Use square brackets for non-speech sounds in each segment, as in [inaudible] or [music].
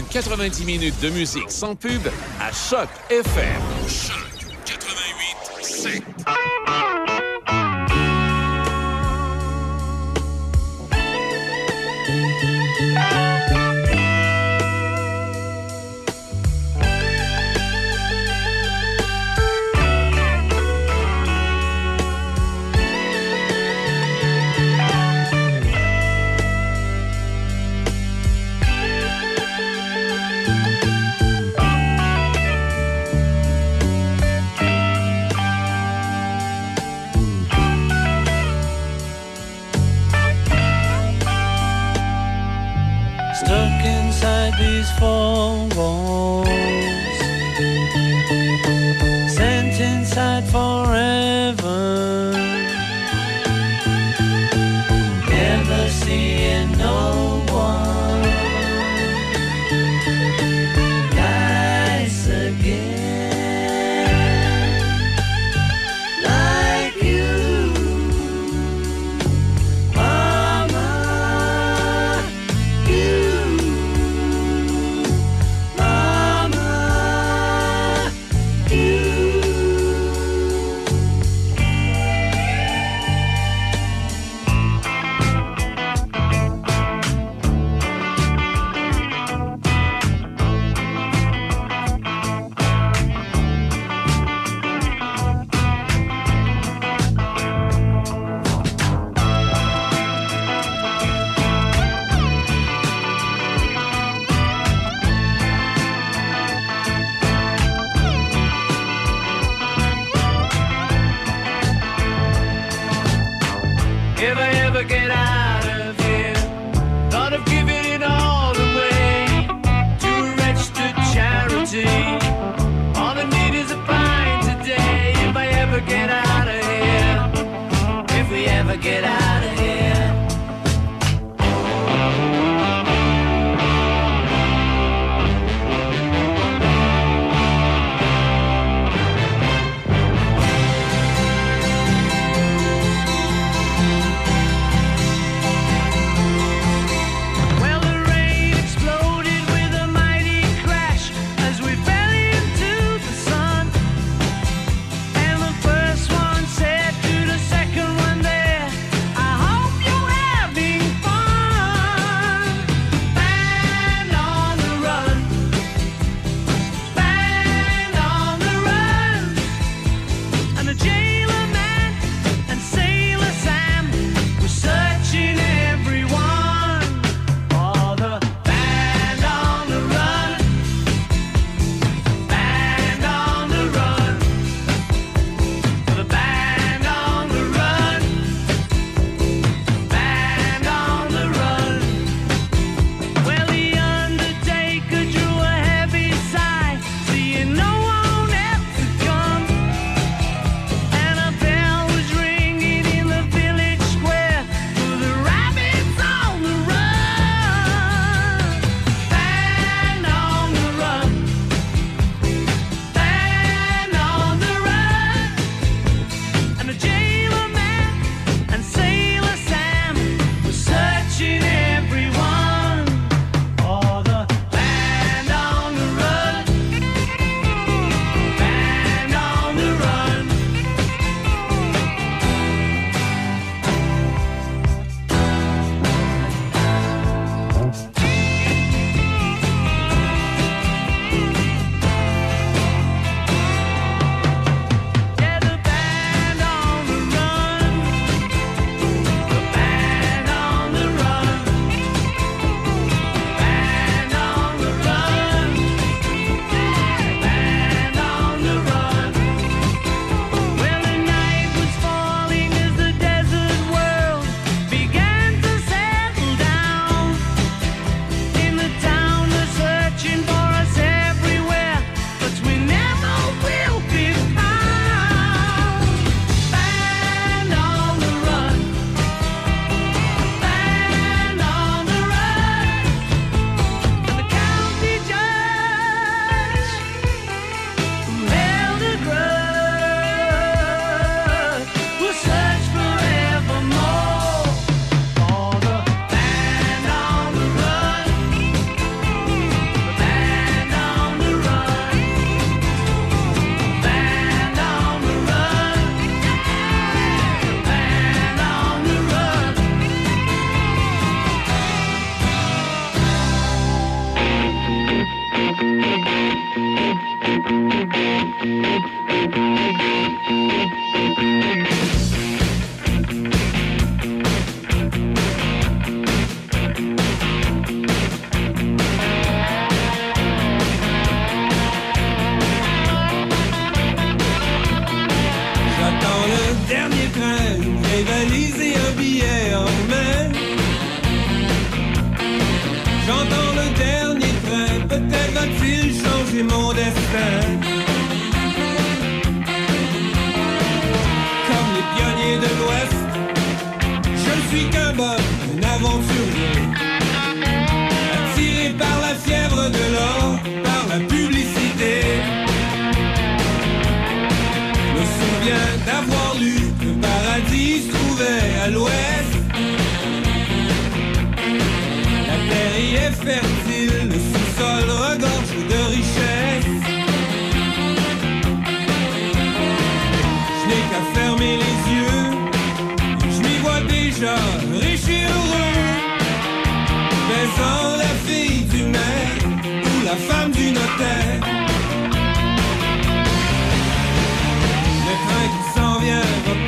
90 minutes de musique sans pub à Choc FM.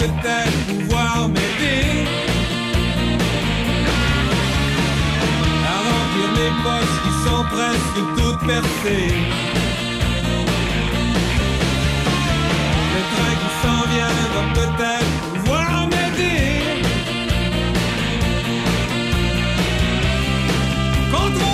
Peut-être pouvoir m'aider. À remplir mes poches qui sont presque toutes percées. Le train qui s'en vient va peut-être pouvoir m'aider. Contrôleur,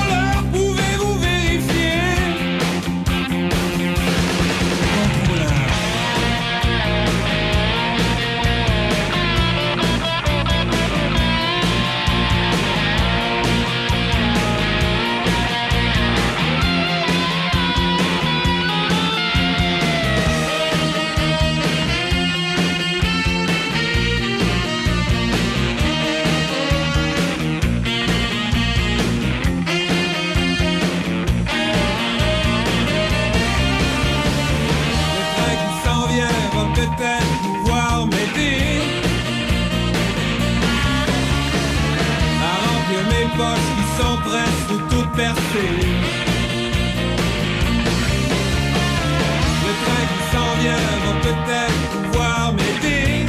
Le train qui s'en vient va peut-être pouvoir m'aider.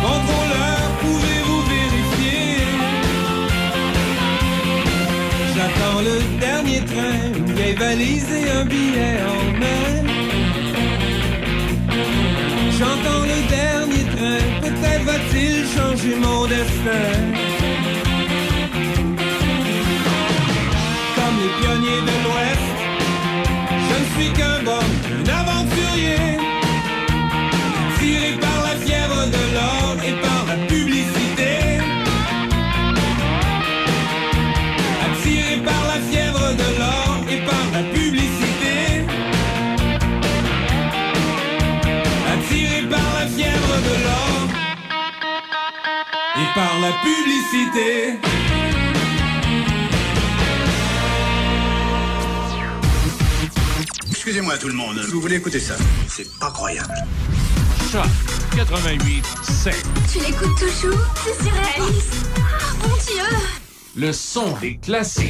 Contrôleur, pouvez-vous vérifier? J'attends le dernier train, une vieille valise et un billet en main. J'entends le dernier train, peut-être va-t-il changer mon destin. La publicité. Excusez-moi tout le monde, vous voulez écouter ça? C'est pas croyable. Choc 88 7. Tu l'écoutes toujours? C'est surréaliste. Ah, mon Dieu Le son des classiques.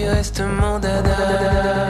Déjà ça, tu restes mon dada.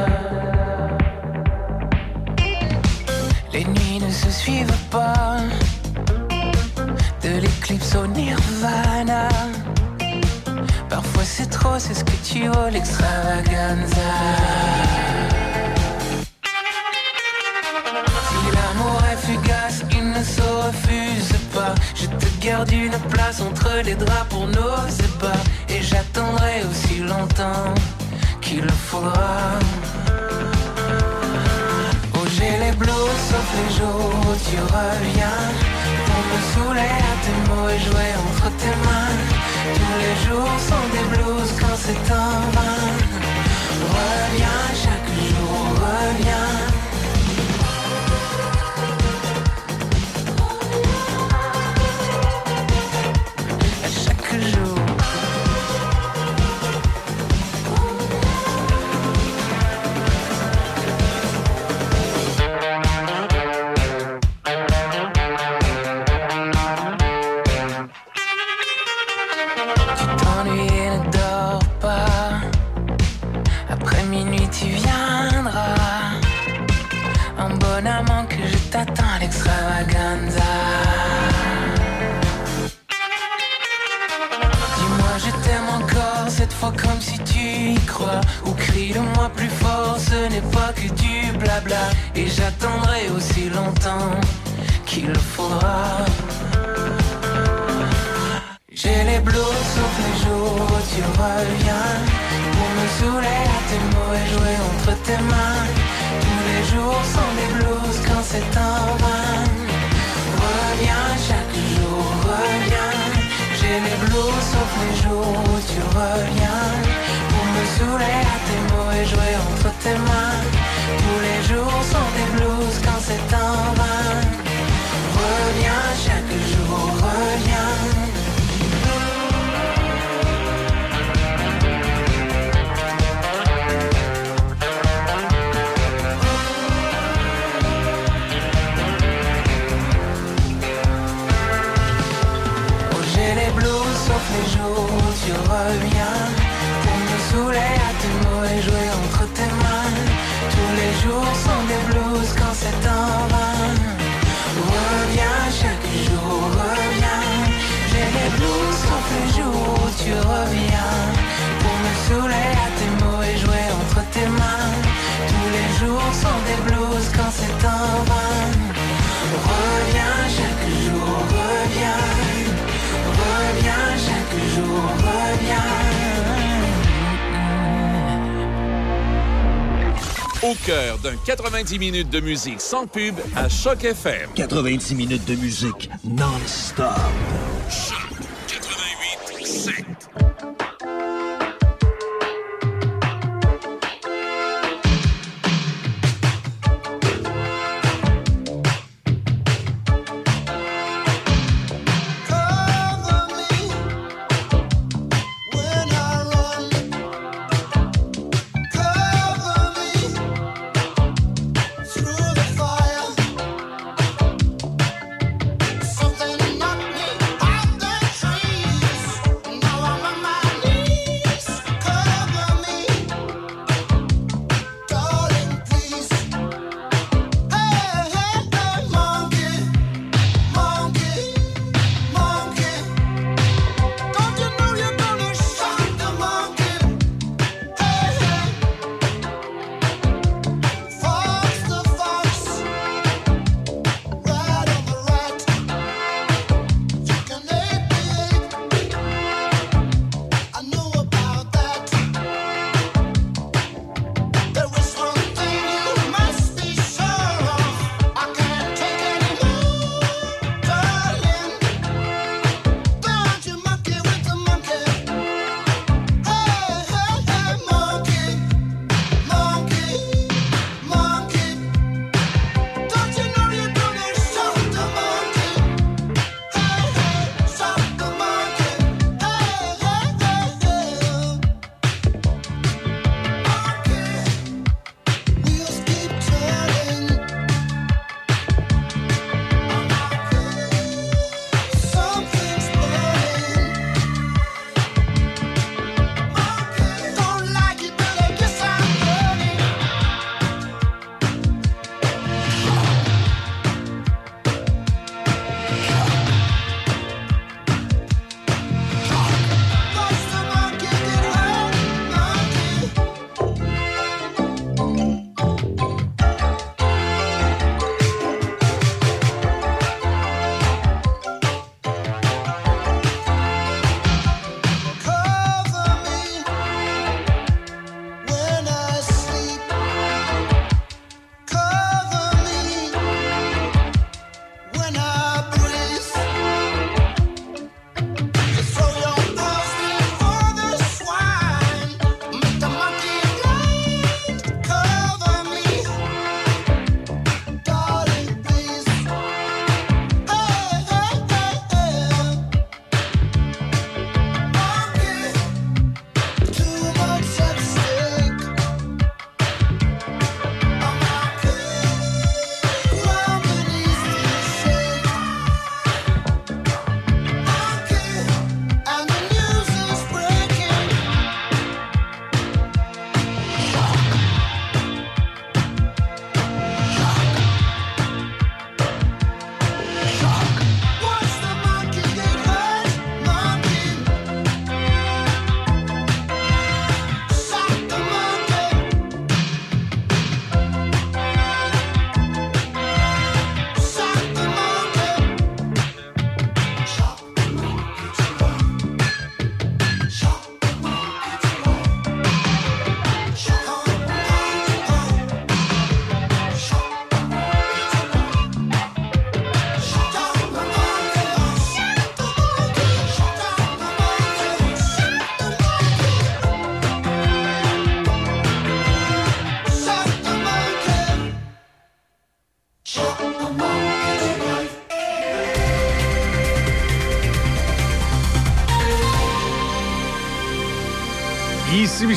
90 minutes de musique sans pub à Choc FM. 90 minutes de musique non-stop.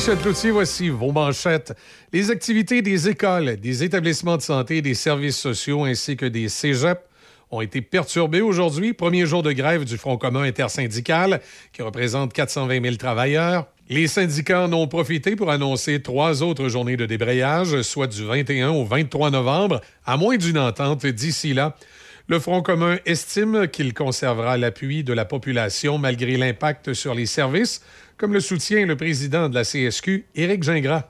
Michel Cloutier, voici vos manchettes. Les activités des écoles, des établissements de santé, des services sociaux ainsi que des cégeps ont été perturbées aujourd'hui. Premier jour de grève du Front commun intersyndical qui représente 420 000 travailleurs. Les syndicats en ont profité pour annoncer trois autres journées de débrayage, soit du 21 au 23 novembre, à moins d'une entente d'ici là. Le Front commun estime qu'il conservera l'appui de la population malgré l'impact sur les services, comme le soutient le président de la CSQ, Éric Gingras.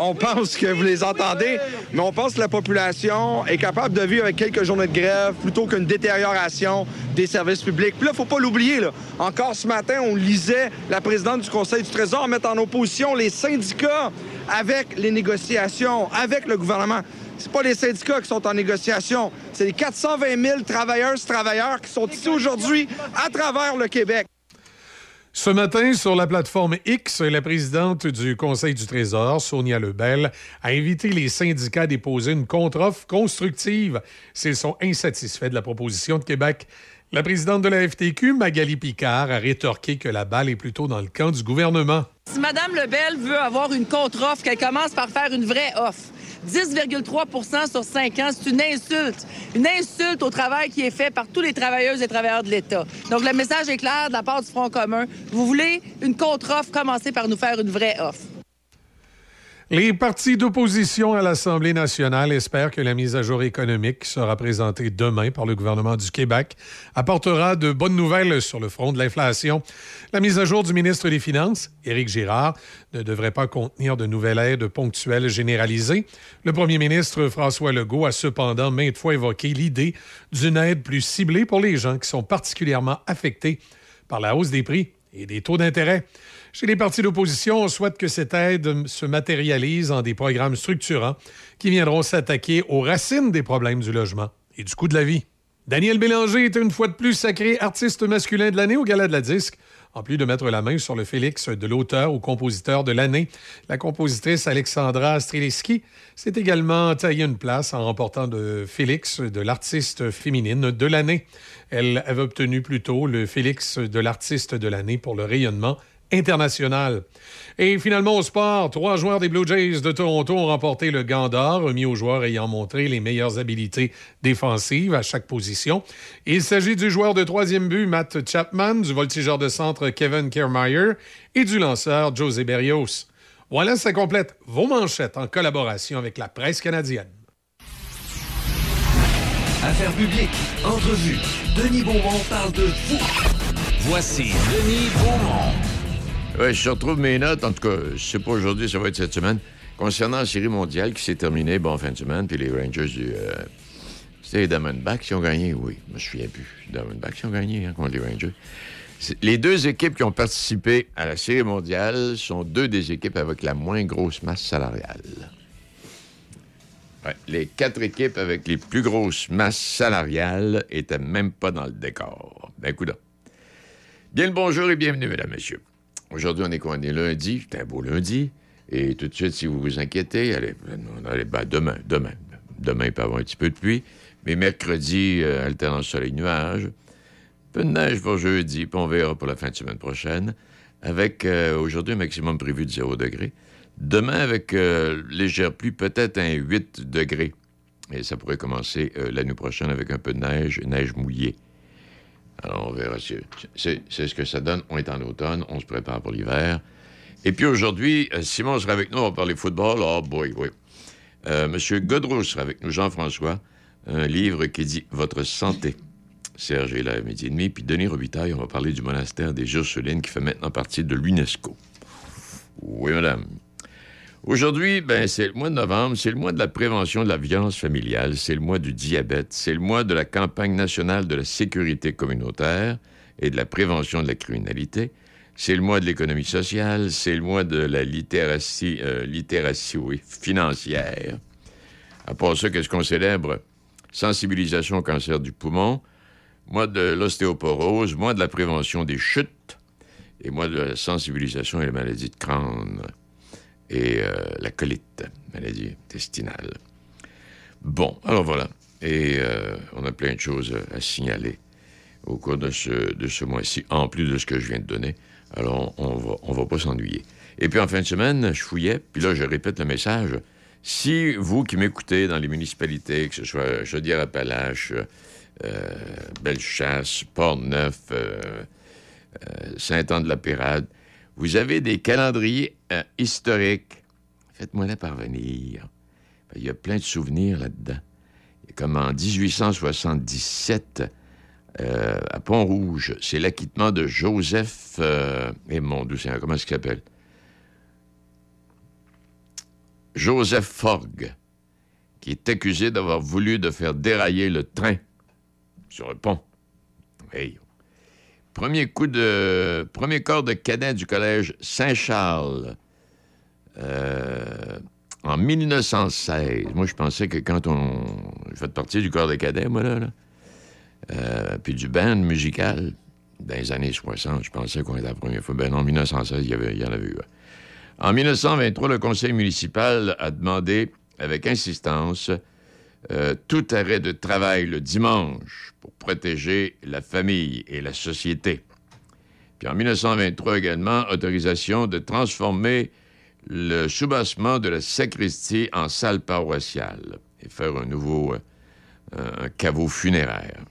On pense que vous les entendez, mais on pense que la population est capable de vivre avec quelques journées de grève plutôt qu'une détérioration des services publics. Puis là, faut pas l'oublier. Encore ce matin, on lisait la présidente du Conseil du Trésor mettre en opposition les syndicats avec les négociations, avec le gouvernement. C'est pas les syndicats qui sont en négociation, c'est les 420 000 travailleuses travailleurs qui sont ici aujourd'hui à travers le Québec. Ce matin, sur la plateforme X, la présidente du Conseil du Trésor, Sonia Lebel, a invité les syndicats à déposer une contre-offre constructive s'ils sont insatisfaits de la proposition de Québec. La présidente de la FTQ, Magali Picard, a rétorqué que la balle est plutôt dans le camp du gouvernement. Si Mme Lebel veut avoir une contre-offre, qu'elle commence par faire une vraie offre. 10,3% sur 5 ans, c'est une insulte. Une insulte au travail qui est fait par tous les travailleuses et travailleurs de l'État. Donc, le message est clair de la part du Front commun. Vous voulez une contre-offre, commencez par nous faire une vraie offre. Les partis d'opposition à l'Assemblée nationale espèrent que la mise à jour économique qui sera présentée demain par le gouvernement du Québec apportera de bonnes nouvelles sur le front de l'inflation. La mise à jour du ministre des Finances, Éric Girard, ne devrait pas contenir de nouvelles aides ponctuelles généralisées. Le premier ministre François Legault a cependant maintes fois évoqué l'idée d'une aide plus ciblée pour les gens qui sont particulièrement affectés par la hausse des prix et des taux d'intérêt. Chez les partis d'opposition, on souhaite que cette aide se matérialise en des programmes structurants qui viendront s'attaquer aux racines des problèmes du logement et du coût de la vie. Daniel Bélanger est une fois de plus sacré artiste masculin de l'année au Gala de la Disque. En plus de mettre la main sur le Félix de l'auteur ou compositeur de l'année, la compositrice Alexandra Streliski s'est également taillé une place en remportant de Félix de l'artiste féminine de l'année. Elle avait obtenu plutôt le Félix de l'artiste de l'année pour le rayonnement international. Et finalement, au sport, trois joueurs des Blue Jays de Toronto ont remporté le gant d'or, remis aux joueurs ayant montré les meilleures habiletés défensives à chaque position. Il s'agit du joueur de troisième but, Matt Chapman, du voltigeur de centre Kevin Kiermaier et du lanceur José Berrios. Voilà, ça complète vos manchettes en collaboration avec la presse canadienne. Affaires publiques, entrevue. Denis Beaumont parle de vous. Voici Denis Beaumont. Je retrouve mes notes. En tout cas, je sais pas aujourd'hui, ça va être cette semaine. Concernant la série mondiale qui s'est terminée, bon, fin de semaine, puis les Rangers du. euh, C'était les Diamondbacks qui ont gagné, oui. Je me souviens plus. Les Diamondbacks qui ont gagné hein, contre les Rangers. Les deux équipes qui ont participé à la série mondiale sont deux des équipes avec la moins grosse masse salariale. Les quatre équipes avec les plus grosses masses salariales étaient même pas dans le décor. Ben, écoute. Bien le bonjour et bienvenue, mesdames, messieurs. Aujourd'hui, on est quoi? On lundi. C'est un beau lundi. Et tout de suite, si vous vous inquiétez, allez, allez, demain, demain. Demain, il peut y avoir un petit peu de pluie. Mais mercredi, euh, alternance soleil-nuage. Peu de neige pour jeudi, puis on verra pour la fin de semaine prochaine. Avec euh, aujourd'hui un maximum prévu de 0 degré. Demain, avec euh, légère pluie, peut-être un 8 degrés. Et ça pourrait commencer l'année prochaine avec un peu de neige, neige mouillée. Alors, on verra. si- C'est c'est ce que ça donne. On est en automne, on se prépare pour l'hiver. Et puis aujourd'hui, euh, Simon sera avec nous, on va parler football. Oh boy, oui. Euh, Monsieur Godreau sera avec nous, Jean-François. Un livre qui dit Votre santé. Serge est là à midi et demi. Puis Denis Robitaille, on va parler du monastère des Ursulines qui fait maintenant partie de l'UNESCO. Oui, madame. Aujourd'hui, ben, c'est le mois de novembre, c'est le mois de la prévention de la violence familiale, c'est le mois du diabète, c'est le mois de la campagne nationale de la sécurité communautaire et de la prévention de la criminalité, c'est le mois de l'économie sociale, c'est le mois de la littératie, euh, financière. À part ça, qu'est-ce qu'on célèbre? Sensibilisation au cancer du poumon, mois de l'ostéoporose, mois de la prévention des chutes et mois de la sensibilisation et la maladie de crâne et euh, la colite, maladie intestinale. Bon, alors voilà. Et euh, on a plein de choses à signaler au cours de ce, de ce mois-ci, en plus de ce que je viens de donner. Alors, on va, on va pas s'ennuyer. Et puis, en fin de semaine, je fouillais, puis là, je répète le message. Si vous qui m'écoutez dans les municipalités, que ce soit Chaudière-Appalaches, euh, Bellechasse, Port-Neuf, euh, Saint-Anne-de-la-Pérade, vous avez des calendriers euh, historiques, faites-moi-les parvenir. Il y a plein de souvenirs là-dedans. Comme en 1877, euh, à Pont-Rouge, c'est l'acquittement de Joseph... euh, et mon Dieu comment est-ce qu'il s'appelle? Joseph Forgue, qui est accusé d'avoir voulu de faire dérailler le train sur le pont. Hey. Premier coup de... Premier corps de cadet du collège Saint-Charles. euh, en 1916. Moi, je pensais que quand on... Je fais partie du corps de cadet, moi, là. là. Euh, puis du band musical dans les années 60. Je pensais qu'on était la première fois. Ben non, en 1916, il y, avait, il y en avait eu. En 1923, le conseil municipal a demandé avec insistance euh, tout arrêt de travail le dimanche pour protéger la famille et la société. Puis en 1923 également, autorisation de transformer le soubassement de la sacristie en salle paroissiale et faire un nouveau euh, caveau funéraire.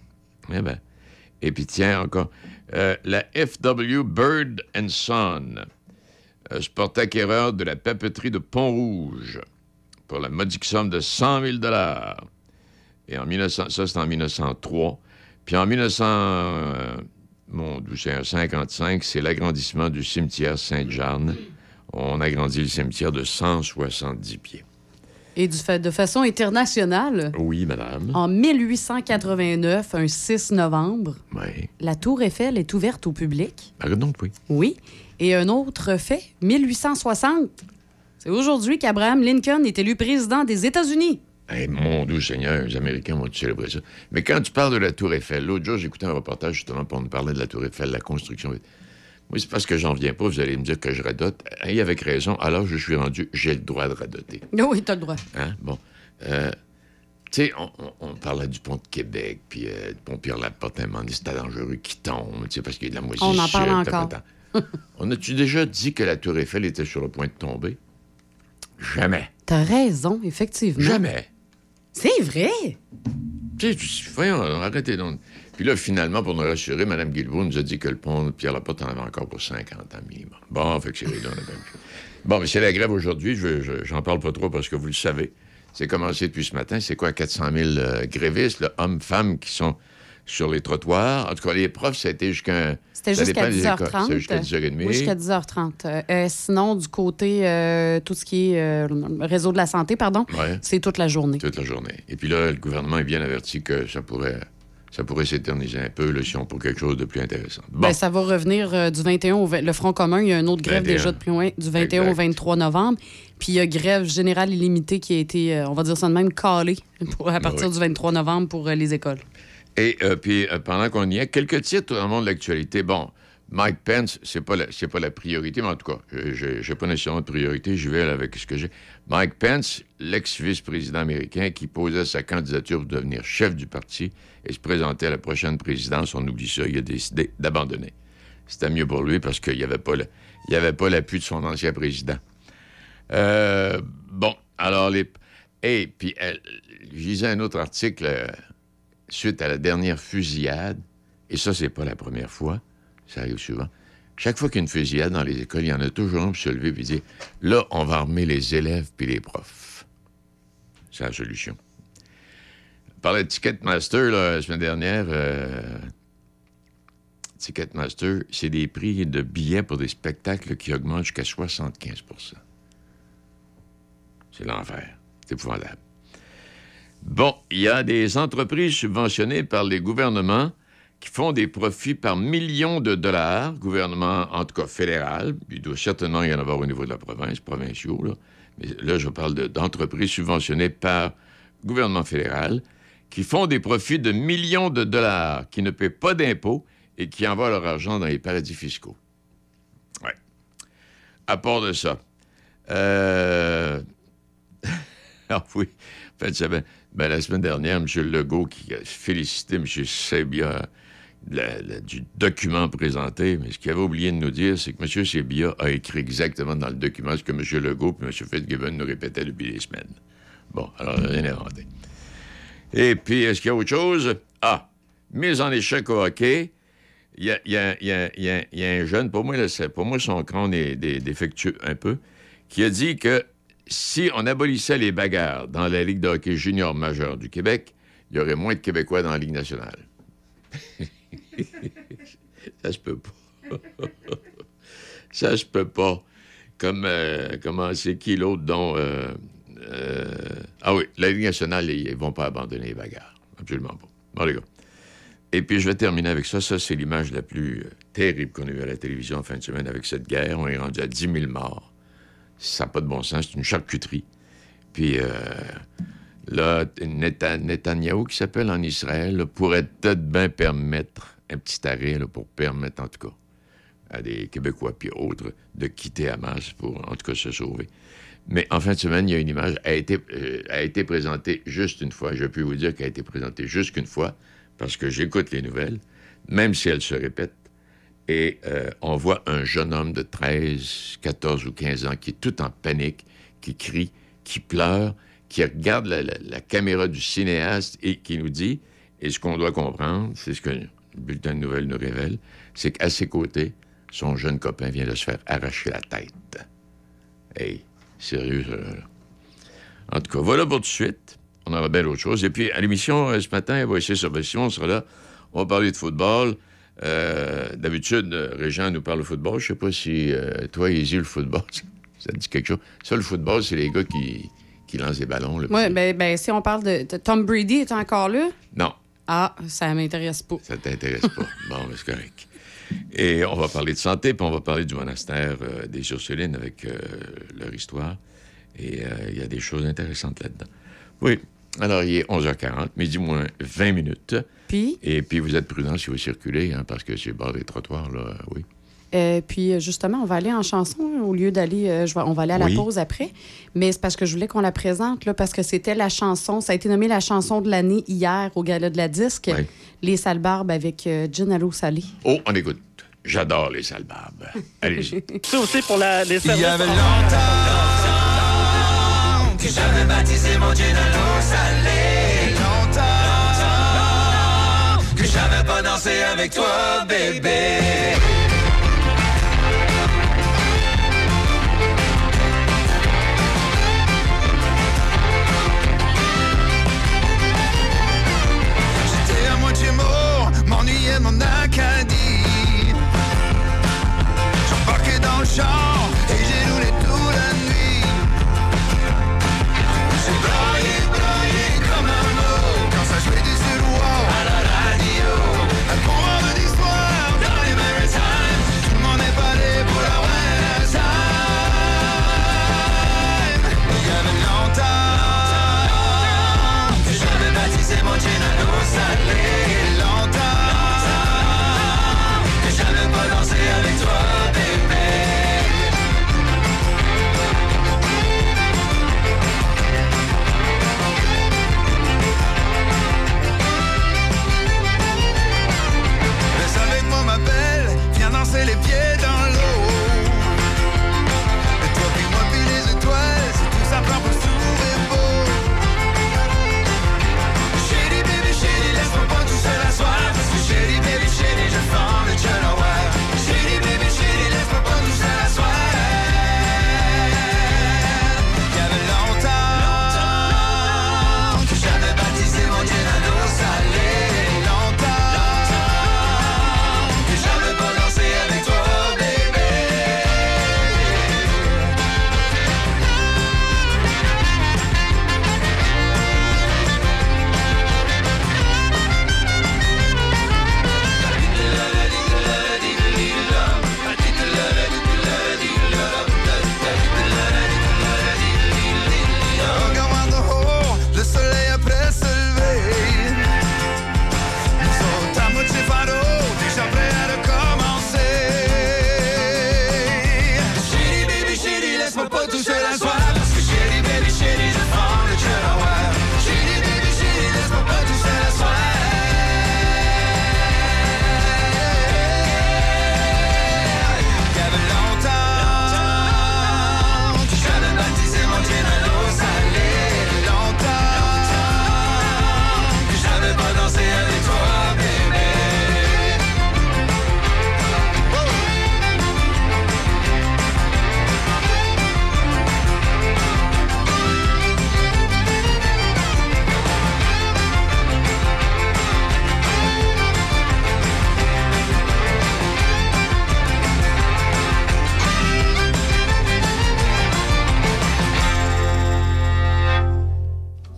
Eh ben. Et puis tiens encore, euh, la FW Bird and Son, sport acquéreur de la papeterie de Pont-Rouge, pour la modique somme de 100 000 Et en 1900, ça, c'est en 1903. Puis en 1900, euh, mon c'est un 55, c'est l'agrandissement du cimetière Sainte-Jeanne. On agrandit le cimetière de 170 pieds. Et du de façon internationale, Oui, madame. en 1889, un 6 novembre, Oui. la Tour Eiffel est ouverte au public. Ah, donc, oui. Oui. Et un autre fait, 1860. C'est aujourd'hui qu'Abraham Lincoln est élu président des États-Unis. Mon Dieu Seigneur, les Américains vont célébrer ça? Mais quand tu parles de la Tour Eiffel, l'autre jour, j'écoutais un reportage justement pour nous parler de la Tour Eiffel, la construction. Moi, c'est parce que j'en viens pas, vous allez me dire que je radote. Et avec raison, alors je suis rendu, j'ai le droit de radoter. Oui, t'as le droit. Hein? Bon. Euh, tu sais, on, on- on parlait du pont de Québec, puis euh, du pont Pierre-Laporte, un moment c'était dangereux qui tombe, tu sais, parce qu'il y a de la moisissure. On en parle encore. on a-tu déjà dit que la Tour Eiffel était sur le point de tomber? Jamais. T'as raison, effectivement. Jamais. C'est vrai? Tu sais, voyons, arrêtez donc. Puis là, finalement, pour nous rassurer, Mme Guilbeault nous a dit que le pont de Pierre-Laporte en avait encore pour 50 ans minimum. Bon, fait que c'est réglé, on a vu. Bon, mais c'est la grève aujourd'hui. Je, je- j'en parle pas trop parce que vous le savez. C'est commencé depuis ce matin. C'est quoi, 400 000 euh, grévistes, là, hommes, femmes, qui sont sur les trottoirs. En tout cas, les profs, ça a été jusqu'à... C'était jusqu'à dépend des écoles. 10h30. C'est jusqu'à 10h30. Oui, jusqu'à 10h30. Euh, euh, sinon, du côté, euh, tout ce qui est euh, réseau de la santé, pardon, Ouais. c'est toute la journée. Toute la journée. Et puis là, le gouvernement est bien averti que ça pourrait, ça pourrait s'éterniser un peu là, si on pour quelque chose de plus intéressant. Bon. Ben, ça va revenir du 21 au 20 Le Front commun, il y a une autre grève 21. déjà de plus loin, du 21 au Exact. 23 novembre. Puis il y a grève générale illimitée qui a été, on va dire ça de même, calée pour, à partir Oui. du 23 novembre pour les écoles. Et euh, puis, euh, pendant qu'on y est, quelques titres dans le monde de l'actualité. Bon, Mike Pence, c'est pas, pas la priorité, mais en tout cas, je n'ai pas nécessairement de priorité, je vais avec ce que j'ai. Mike Pence, l'ex-vice-président américain qui posait sa candidature pour devenir chef du parti et se présenter à la prochaine présidence, on oublie ça, il a décidé d'abandonner. C'était mieux pour lui parce qu'il n'y avait pas l'appui de son ancien président. Euh, bon, alors les. Et puis, je lisais un autre article suite à la dernière fusillade, et ça, c'est pas la première fois, ça arrive souvent. Chaque fois qu'il y a une fusillade dans les écoles, il y en a toujours un qui se lever et dire Là, on va armer les élèves puis les profs. C'est la solution. Par le Ticketmaster, la semaine dernière, euh, Ticketmaster, c'est des prix de billets pour des spectacles qui augmentent jusqu'à 75% C'est l'enfer. C'est épouvantable. Bon, il y a des entreprises subventionnées par les gouvernements qui font des profits par millions de dollars, gouvernement, en tout cas fédéral, il doit certainement y en avoir au niveau de la province, provinciaux, là. mais là, je parle de- d'entreprises subventionnées par gouvernement fédéral, qui font des profits de millions de dollars, qui ne paient pas d'impôts et qui envoient leur argent dans les paradis fiscaux. Ouais. À part de ça, euh... [laughs] ah oui, en fait, ça va- Ben, la semaine dernière, M. Legault qui a félicité M. Sebia du document présenté, mais ce qu'il avait oublié de nous dire, c'est que M. Sebia a écrit exactement dans le document ce que M. Legault et M. Fitzgibbon nous répétaient depuis des semaines. Bon, alors, rien inventé. Et puis, est-ce qu'il y a autre chose? Ah, mise en échec au hockey. Il y a, un jeune, pour moi, pour moi son crâne est dé- défectueux un peu, qui a dit que si on abolissait les bagarres dans la Ligue de hockey junior majeure du Québec, il y aurait moins de Québécois dans la Ligue nationale. [laughs] Ça se peut pas. [laughs] Ça se peut pas. Comme, euh, comment c'est qui l'autre dont... euh, euh, ah oui, la Ligue nationale, ils, ils vont pas abandonner les bagarres. Absolument pas. Bon, les gars. Et puis, je vais terminer avec ça. Ça, c'est l'image la plus euh, terrible qu'on a eue à la télévision en fin de semaine avec cette guerre. On est rendu à 10 000 morts. Ça n'a pas de bon sens. C'est une charcuterie. Puis, euh, là, Neta- Netanyahou, qui s'appelle en Israël, pourrait peut-être bien permettre un petit arrêt là, pour permettre, en tout cas, à des Québécois puis autres de quitter Hamas pour, en tout cas, se sauver. Mais en fin de semaine, il y a une image, a été, euh, a été présentée juste une fois. Je peux vous dire qu'elle a été présentée juste qu'une fois, parce que j'écoute les nouvelles, même si elles se répètent. Et euh, on voit un jeune homme de 13, 14 ou 15 ans qui est tout en panique, qui crie, qui pleure, qui regarde la, caméra du cinéaste et qui nous dit, et ce qu'on doit comprendre, c'est ce que le bulletin de nouvelles nous révèle, c'est qu'à ses côtés, son jeune copain vient de se faire arracher la tête. Hey, sérieux, ça. En tout cas, voilà pour tout de suite. On aura bien autre chose. Et puis, à l'émission, euh, ce matin, va essayer sur Simon on sera là. On va parler de football. Euh, D'habitude, euh, Régent nous parle de football. Je sais pas si euh, toi, Izzy, le football, [laughs] ça te dit quelque chose? Ça, le football, c'est les gars qui, qui lancent des ballons. Oui, ben, ben, si on parle de, Tom Brady, est encore là? Non, Ah, ça m'intéresse pas. ça t'intéresse pas. [laughs] bon, mais c'est correct. Et on va parler de santé, puis on va parler du monastère euh, des Ursulines avec leur histoire. Et il y a des choses intéressantes là-dedans. Oui. Alors, il est 11h40, midi moins 20 minutes. Puis? Et puis, vous êtes prudents si vous circulez, hein, parce que c'est le bord des trottoirs, là, oui. Euh, puis euh, justement, on va aller en chanson hein, au lieu d'aller. euh, on va aller à Oui. la pause après. Mais c'est parce que je voulais qu'on la présente, là, parce que c'était la chanson. Ça a été nommé la chanson de l'année hier au Gala de la Disque. Oui. Les sales barbes avec euh, Gin à l'eau salée. Oh, on écoute. J'adore les sales barbes. Allez-y. [laughs] Ça aussi pour la, les Il y avait longtemps que j'avais baptisé mon gin à l'eau salée. Longtemps que j'avais pas dansé avec toi, bébé. Ça allait lentement, ça pas danser avec toi, bébé. Mais ça avait mon appel, viens danser les pieds.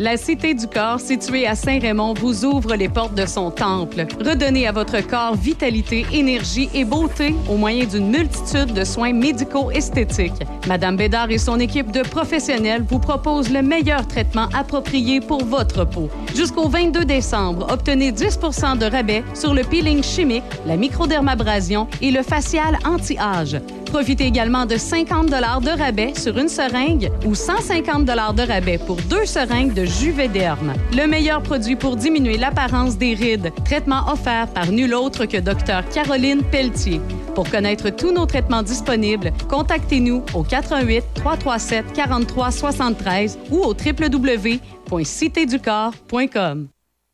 La Cité du Corps, située à Saint-Raymond, vous ouvre les portes de son temple. Redonnez à votre corps vitalité, énergie et beauté au moyen d'une multitude de soins médico-esthétiques. Madame Bédard et son équipe de professionnels vous proposent le meilleur traitement approprié pour votre peau. Jusqu'au 22 décembre, obtenez 10% de rabais sur le peeling chimique, la microdermabrasion et le facial anti-âge. Profitez également de 50 de rabais sur une seringue ou 150 de rabais pour deux seringues de Juvederm. Le meilleur produit pour diminuer l'apparence des rides. Traitement offert par nul autre que Dr Caroline Pelletier. Pour connaître tous nos traitements disponibles, contactez-nous au 88 337 43 73 ou au www.citéducorps.com.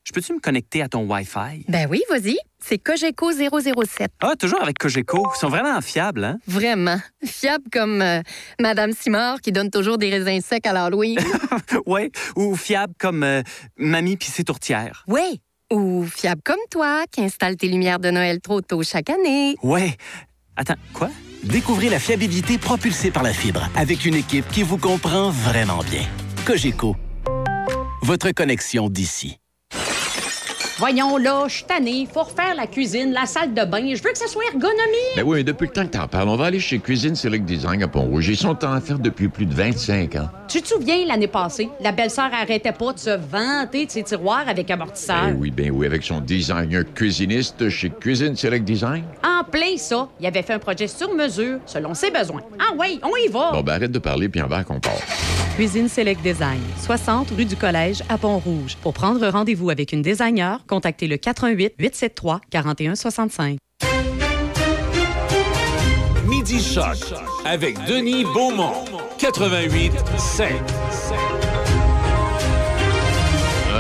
Je peux-tu me connecter à ton Wi-Fi? Ben oui, vas-y. C'est Cogeco 007. Ah, toujours avec Cogeco. Ils sont vraiment fiables, hein? Vraiment. Fiable comme euh, Madame Simard qui donne toujours des raisins secs à l'Halloween. [laughs] ouais. Ou fiable comme euh, Mamie pis ses tourtières. oui. Ou fiable comme toi qui installe tes lumières de Noël trop tôt chaque année. Ouais. Attends, quoi? Découvrez la fiabilité propulsée par la fibre avec une équipe qui vous comprend vraiment bien. Cogeco. Votre connexion d'ici. Voyons là, je suis tannée. Faut refaire la cuisine, la salle de bain. Je veux que ça soit ergonomique. Ben oui, mais depuis le temps que t'en parles, on va aller chez Cuisine Select Design à Pont-Rouge. Ils sont en faire depuis plus de 25 ans. Tu te souviens, l'année passée, la belle-sœur arrêtait pas de se vanter de ses tiroirs avec amortisseur? Ben oui, ben oui, avec son designer cuisiniste chez Cuisine Select Design. En plein ça, il avait fait un projet sur mesure, selon ses besoins. Ah oui, on y va. Bon, ben arrête de parler, puis en va qu'on part. Cuisine Select Design, 60 rue du Collège à Pont-Rouge. Pour prendre rendez-vous avec une designer, contactez le 88 873 4165. Midi Choc avec Denis Beaumont. 88 5.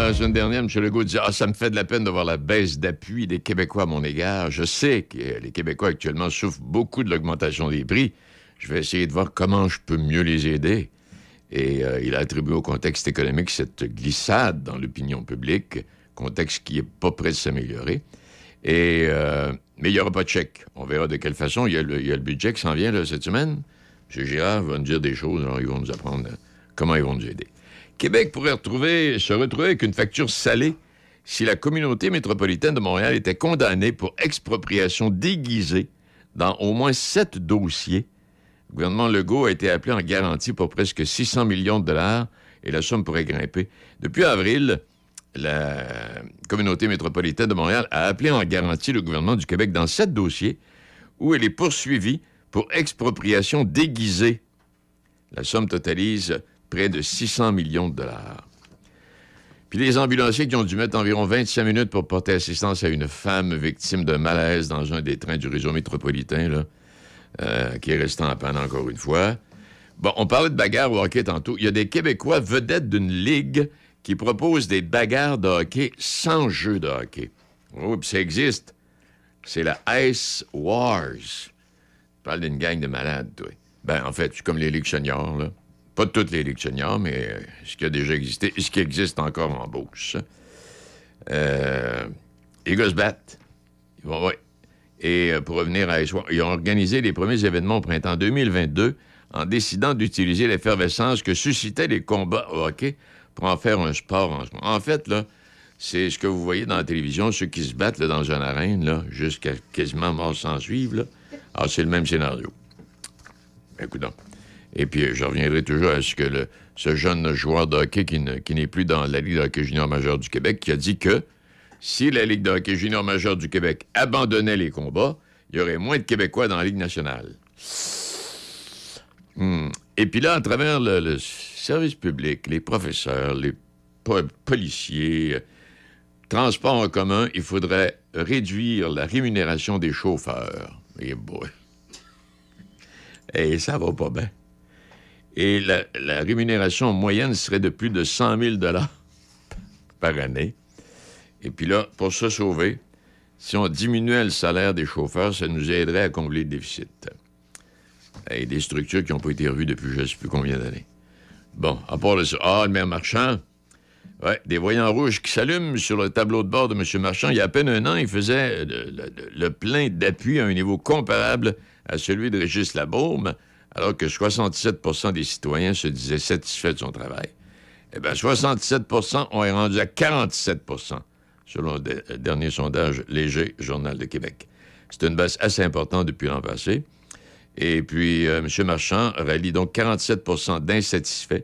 La semaine dernière, M. Legault disait Ah, ça me fait de la peine de voir la baisse d'appui des Québécois à mon égard. Je sais que les Québécois actuellement souffrent beaucoup de l'augmentation des prix. Je vais essayer de voir comment je peux mieux les aider. Et euh, il a attribué au contexte économique cette glissade dans l'opinion publique, contexte qui n'est pas prêt de s'améliorer. Et, euh, mais il n'y aura pas de chèque. On verra de quelle façon. Il y a le, budget qui s'en vient là, cette semaine. M. Girard va nous dire des choses, alors ils vont nous apprendre euh, comment ils vont nous aider. Québec pourrait se retrouver avec une facture salée si la communauté métropolitaine de Montréal était condamnée pour expropriation déguisée dans au moins sept dossiers. Le gouvernement Legault a été appelé en garantie pour presque 600 millions de dollars et la somme pourrait grimper. Depuis avril, la communauté métropolitaine de Montréal a appelé en garantie le gouvernement du Québec dans sept dossiers où elle est poursuivie pour expropriation déguisée. La somme totalise près de 600 millions de dollars. Puis les ambulanciers qui ont dû mettre environ 25 minutes pour porter assistance à une femme victime d'un malaise dans un des trains du réseau métropolitain, euh, qui est resté en panne encore une fois. Bon, on parlait de bagarre au hockey tantôt. Il y a des Québécois vedettes d'une ligue qui propose des bagarres de hockey sans jeu de hockey. Oh, puis ça existe. C'est la Ice Wars. Tu parles d'une gang de malades, toi. Ben, en fait, c'est comme les ligues là. Pas toutes les ligues mais euh, ce qui a déjà existé, ce qui existe encore en Beauce. Euh, gars se battent. Ils vont- ouais. Et euh, pour revenir à Ice Wars, ils ont organisé les premiers événements au printemps 2022 en décidant d'utiliser l'effervescence que suscitaient les combats au hockey pour en faire un sport en. En fait, là, c'est ce que vous voyez dans la télévision, ceux qui se battent dans une arène, là, jusqu'à quasiment mort sans suivre. Là. Alors, c'est le même scénario. Écoute donc. Et puis, je reviendrai toujours à ce que le- ce jeune joueur de hockey qui, ne- qui n'est plus dans la Ligue de hockey junior majeur du Québec, qui a dit que si la Ligue de hockey junior majeur du Québec abandonnait les combats, il y aurait moins de Québécois dans la Ligue nationale. Hmm. Et puis là, à travers le service public, les professeurs, les po- policiers, euh, transports en commun, il faudrait réduire la rémunération des chauffeurs. Et boy. Et ça va pas bien. Et la, la rémunération moyenne serait de plus de 100 000 [laughs] par année. Et puis là, pour se sauver, si on diminuait le salaire des chauffeurs, ça nous aiderait à combler le déficit. Et des structures qui n'ont pas été revues depuis je ne sais plus combien d'années. Bon, à part ça, ah, le maire Marchand, ouais, des voyants rouges qui s'allument sur le tableau de bord de M. Marchand. Il y a à peine un an, il faisait le, le- le plein d'appui à un niveau comparable à celui de Régis Labaume, alors que 67% des citoyens se disaient satisfaits de son travail. Eh bien, 67% on est rendu à 47% selon le euh, dernier sondage léger Journal de Québec. C'est une baisse assez importante depuis l'an passé. Et puis, euh, M. Marchand rallie donc 47% d'insatisfaits.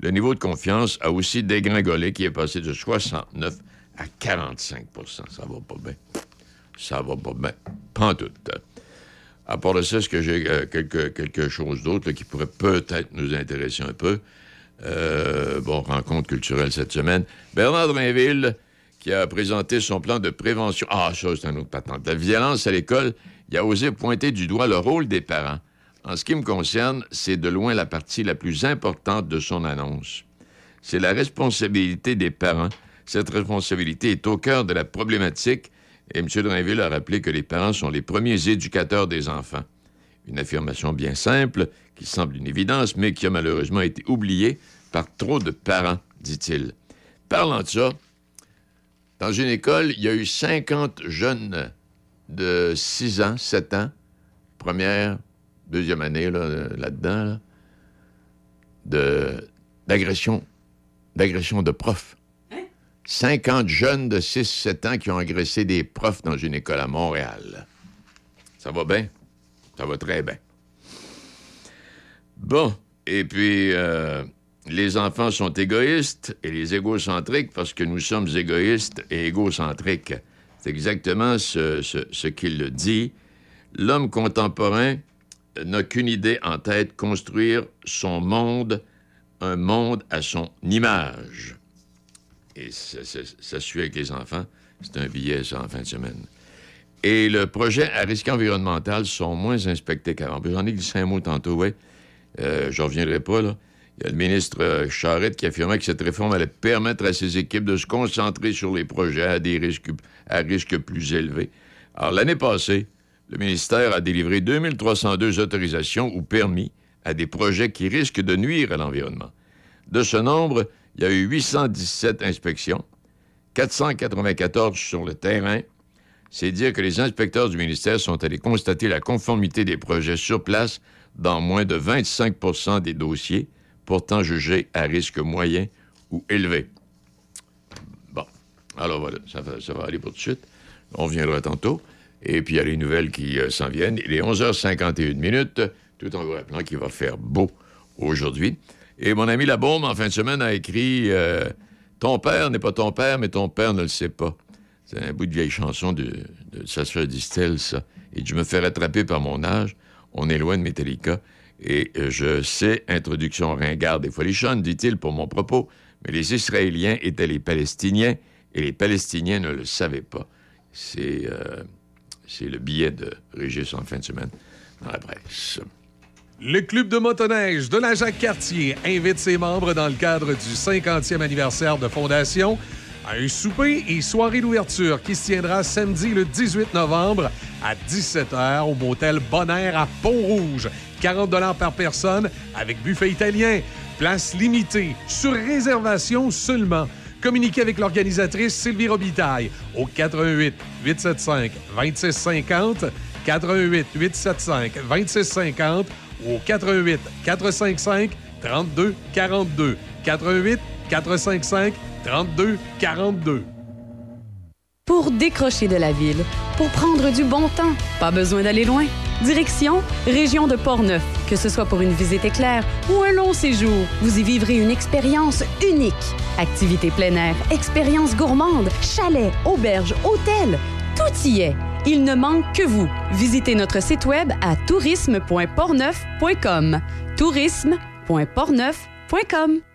Le niveau de confiance a aussi dégringolé, qui est passé de 69 à 45% Ça va pas bien. Ça va pas bien. Pas en tout. À part de ça, est-ce que j'ai euh, quelque, quelque chose d'autre qui pourrait peut-être nous intéresser un peu? Euh, bon, rencontre culturelle cette semaine. Bernard Drinville, qui a présenté son plan de prévention. Ah, ça, c'est un autre patente. La violence à l'école, il a osé pointer du doigt le rôle des parents. En ce qui me concerne, c'est de loin la partie la plus importante de son annonce. C'est la responsabilité des parents. Cette responsabilité est au cœur de la problématique et M. Drainville a rappelé que les parents sont les premiers éducateurs des enfants. Une affirmation bien simple, qui semble une évidence, mais qui a malheureusement été oubliée par trop de parents, dit-il. Parlant de ça, dans une école, il y a eu 50 jeunes de 6 ans, 7 ans, première, deuxième année là, là-dedans, de, d'agression, d'agression de profs. 50 jeunes de 6-7 ans qui ont agressé des profs dans une école à Montréal. Ça va bien? Ça va très bien. Bon, et puis, euh, les enfants sont égoïstes et les égocentriques parce que nous sommes égoïstes et égocentriques. C'est exactement ce, ce, ce qu'il dit. L'homme contemporain n'a qu'une idée en tête, construire son monde, un monde à son image. Et ça, suit avec les enfants. C'est un billet, ça, en fin de semaine. Et le projet à risque environnemental sont moins inspectés qu'avant. J'en ai glissé un mot tantôt, oui. Euh, je reviendrai pas, là. Il y a le ministre euh, Charette qui affirmait que cette réforme allait permettre à ses équipes de se concentrer sur les projets à des risques, à plus élevés. Alors, l'année passée, le ministère a délivré 2302 autorisations ou permis à des projets qui risquent de nuire à l'environnement. De ce nombre, il y a eu 817 inspections, 494 sur le terrain. C'est dire que les inspecteurs du ministère sont allés constater la conformité des projets sur place dans moins de 25% des dossiers, pourtant jugés à risque moyen ou élevé. Bon, alors voilà, ça va, aller pour tout de suite. On viendra tantôt. Et puis, il y a les nouvelles qui euh, s'en viennent. Il est 11h51 minutes, tout en vous rappelant qu'il va faire beau aujourd'hui. Et mon ami Labaume, en fin de semaine, a écrit euh, Ton père n'est pas ton père, mais ton père ne le sait pas. C'est un bout de vieille chanson de, de Distel, ça. Et je me fais rattraper par mon âge. On est loin de Metallica. Et euh, je sais, introduction ringarde et folichonne, dit-il pour mon propos, mais les Israéliens étaient les Palestiniens et les Palestiniens ne le savaient pas. C'est euh, c'est le billet de Régis en fin de semaine dans la presse. Le Club de motoneige de la Jacques-Cartier invite ses membres dans le cadre du 50e anniversaire de fondation à un souper et soirée d'ouverture qui se tiendra samedi le 18 novembre à 17h au motel Bonaire à Pont-Rouge. 40 par personne avec buffet italien. Place limitée, sur réservation seulement. Communiquez avec l'organisatrice Sylvie Robitaille au 88 875 2650 88 875 2650 ou au 88 455 32 42 88 455 32 42 Pour décrocher de la ville, pour prendre du bon temps, pas besoin d'aller loin. Direction Région de Portneuf. Que ce soit pour une visite éclair ou un long séjour, vous y vivrez une expérience unique. Activités plein air, expériences gourmandes, chalets, auberges, hôtels, tout y est. Il ne manque que vous. Visitez notre site web à tourisme.portneuf.com. tourisme.portneuf.com.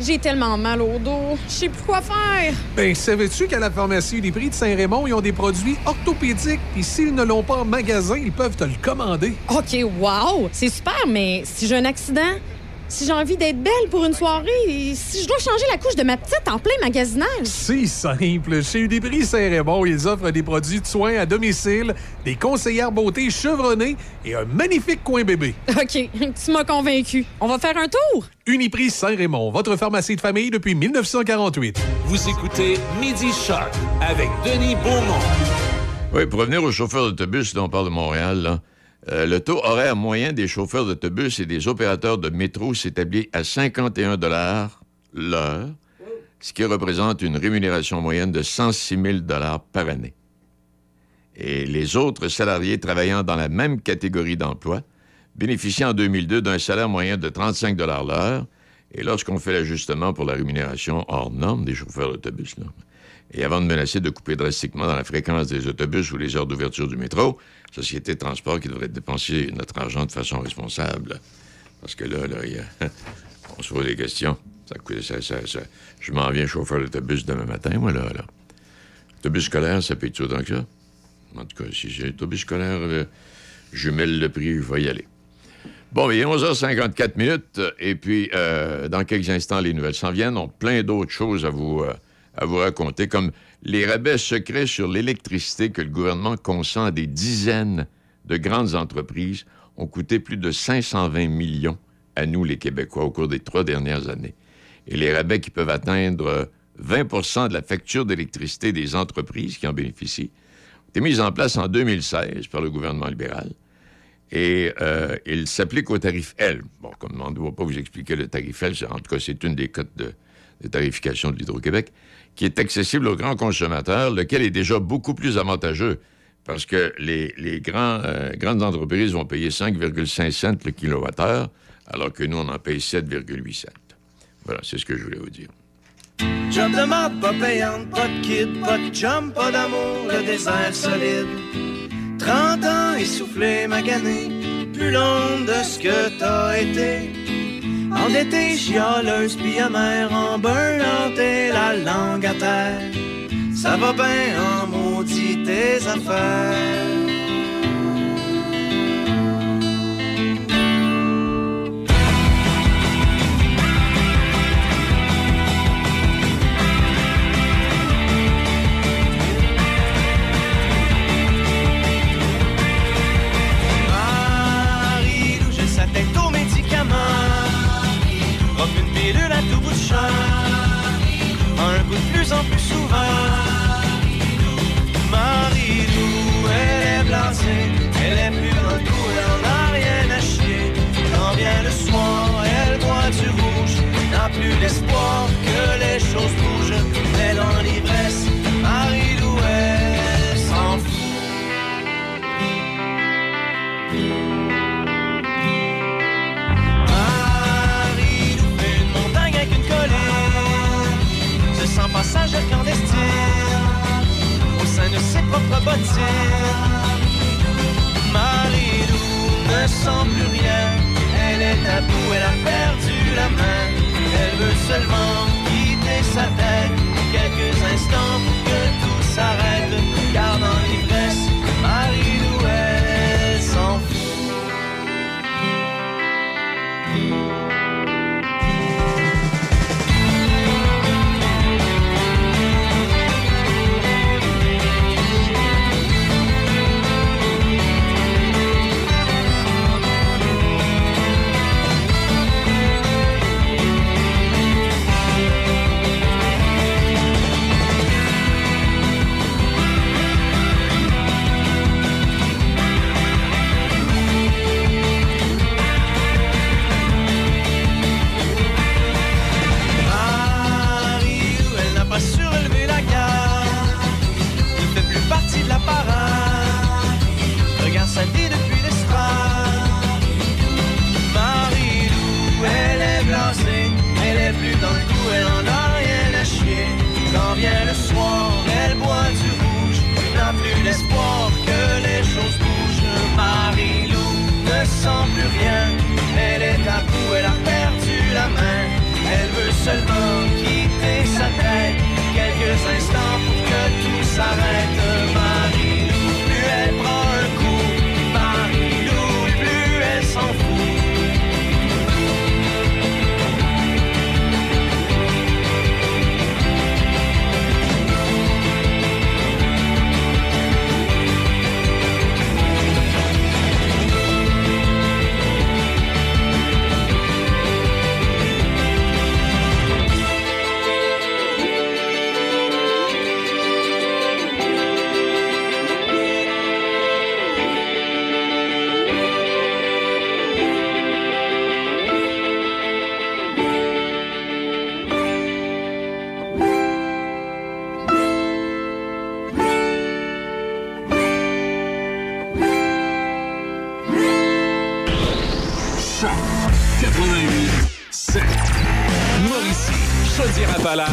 J'ai tellement mal au dos. Je sais plus quoi faire. Ben, savais-tu qu'à la pharmacie des prix de Saint-Raymond, ils ont des produits orthopédiques, puis s'ils ne l'ont pas en magasin, ils peuvent te le commander. OK, wow! C'est super, mais si j'ai un accident, si j'ai envie d'être belle pour une soirée, si je dois changer la couche de ma petite en plein magasinage. C'est simple. Chez Uniprix Saint-Raymond, ils offrent des produits de soins à domicile, des conseillères beauté chevronnées et un magnifique coin bébé. [laughs] OK, tu m'as convaincu. On va faire un tour? Uniprix Saint-Raymond, votre pharmacie de famille depuis 1948. Vous écoutez Midi Shark avec Denis Beaumont. Oui, pour revenir aux chauffeurs d'autobus dont on parle de Montréal, là, euh, le taux horaire moyen des chauffeurs d'autobus et des opérateurs de métro s'établit à 51 l'heure, ce qui représente une rémunération moyenne de 106 000 par année. Et les autres salariés travaillant dans la même catégorie d'emploi bénéficient en 2002 d'un salaire moyen de 35 l'heure. Et lorsqu'on fait l'ajustement pour la rémunération hors norme des chauffeurs d'autobus, et avant de menacer de couper drastiquement dans la fréquence des autobus ou les heures d'ouverture du métro, Société de transport qui devrait dépenser notre argent de façon responsable. Parce que là, là, [laughs] on se pose des questions. Ça, ça- ça- Je m'en viens chauffeur d'autobus demain matin, moi, là. là. Autobus scolaire, ça paye tout autant que ça? En tout cas, si j'ai un autobus scolaire, euh, je le prix, je vais y aller. Bon, il est 11h54 minutes, et puis euh, dans quelques instants, les nouvelles s'en viennent. On a plein d'autres choses à vous, euh, à vous raconter, comme les rabais secrets sur l'électricité que le gouvernement consent à des dizaines de grandes entreprises ont coûté plus de 520 millions à nous, les Québécois, au cours des trois dernières années. Et les rabais qui peuvent atteindre euh, 20% de la facture d'électricité des entreprises qui en bénéficient ont été mis en place en 2016 par le gouvernement libéral et euh, il s'applique au tarif L. Bon, comme on ne doit pas vous expliquer le tarif L, en tout cas, c'est une des cotes de, de tarification de l'Hydro-Québec, qui est accessible aux grands consommateurs, lequel est déjà beaucoup plus avantageux parce que les, les grands, euh, grandes entreprises vont payer 5,5 cents le kilowattheure, alors que nous, on en paye 7,8 cents. Voilà, c'est ce que je voulais vous dire. Job de marde, pas payante, pas de kid, pas de chum, pas d'amour, le désert solide. 30 ans essoufflé, magané, plus long de ce que t'as été. Endetté, chialeuse, puis amère, en et la langue à terre. Ça va bien en maudit tes affaires. Plus plus souvent. Marie-Lou, elle est blasée. Elle est dans le coup, elle en a rien à chier. Quand vient le soir, elle boit du rouge. N'a plus l'espoir que les choses bougent. Passagère clandestine Au sein de ses propres bottines. Marie-Lou ne sent plus rien. Elle est à bout, elle a perdu la main. Elle veut seulement quitter sa tête. Quelques instants pour que tout s'arrête. Car dans La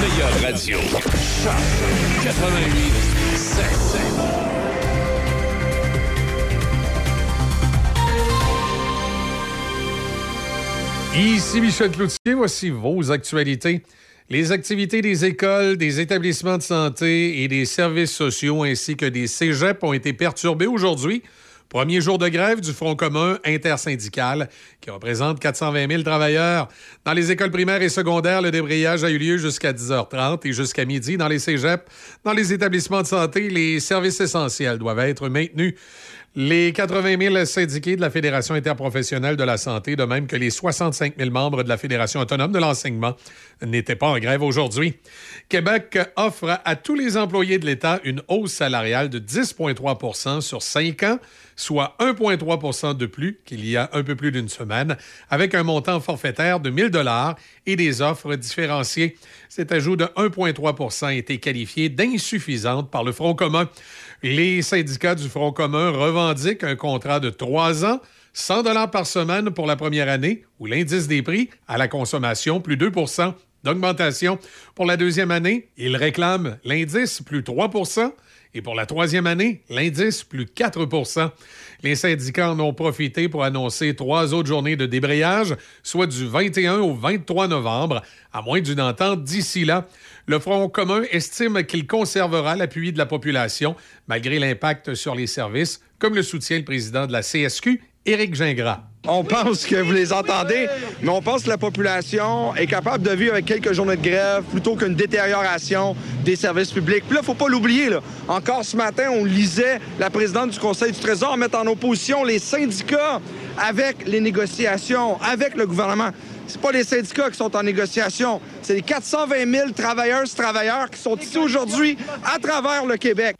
meilleure radio. Choc 88 Ici Michel Cloutier, voici vos actualités. Les activités des écoles, des établissements de santé et des services sociaux ainsi que des cégeps ont été perturbés aujourd'hui. Premier jour de grève du Front commun intersyndical qui représente 420 000 travailleurs. Dans les écoles primaires et secondaires, le débrayage a eu lieu jusqu'à 10h30 et jusqu'à midi dans les cégeps. Dans les établissements de santé, les services essentiels doivent être maintenus. Les 80 000 syndiqués de la Fédération interprofessionnelle de la santé, de même que les 65 000 membres de la Fédération autonome de l'enseignement, n'étaient pas en grève aujourd'hui. Québec offre à tous les employés de l'État une hausse salariale de 10,3% sur 5 ans, soit 1,3% de plus qu'il y a un peu plus d'une semaine, avec un montant forfaitaire de 1 000 et des offres différenciées. Cet ajout de 1,3% a été qualifié d'insuffisante par le Front commun. Les syndicats du Front commun revendiquent un contrat de trois ans, 100 dollars par semaine pour la première année, où l'indice des prix à la consommation plus 2% d'augmentation. Pour la deuxième année, ils réclament l'indice plus 3 et pour la troisième année, l'indice plus 4% Les syndicats en ont profité pour annoncer trois autres journées de débrayage, soit du 21 au 23 novembre, à moins d'une entente d'ici là. Le Front commun estime qu'il conservera l'appui de la population, malgré l'impact sur les services, comme le soutient le président de la CSQ, Éric Gingras. On pense que vous les entendez, mais on pense que la population est capable de vivre avec quelques journées de grève plutôt qu'une détérioration des services publics. Puis là, faut pas l'oublier. Là. Encore ce matin, on lisait la présidente du Conseil du Trésor mettre en opposition les syndicats avec les négociations, avec le gouvernement. C'est pas les syndicats qui sont en négociation, c'est les 420 000 travailleuses travailleurs qui sont ici aujourd'hui à travers le Québec.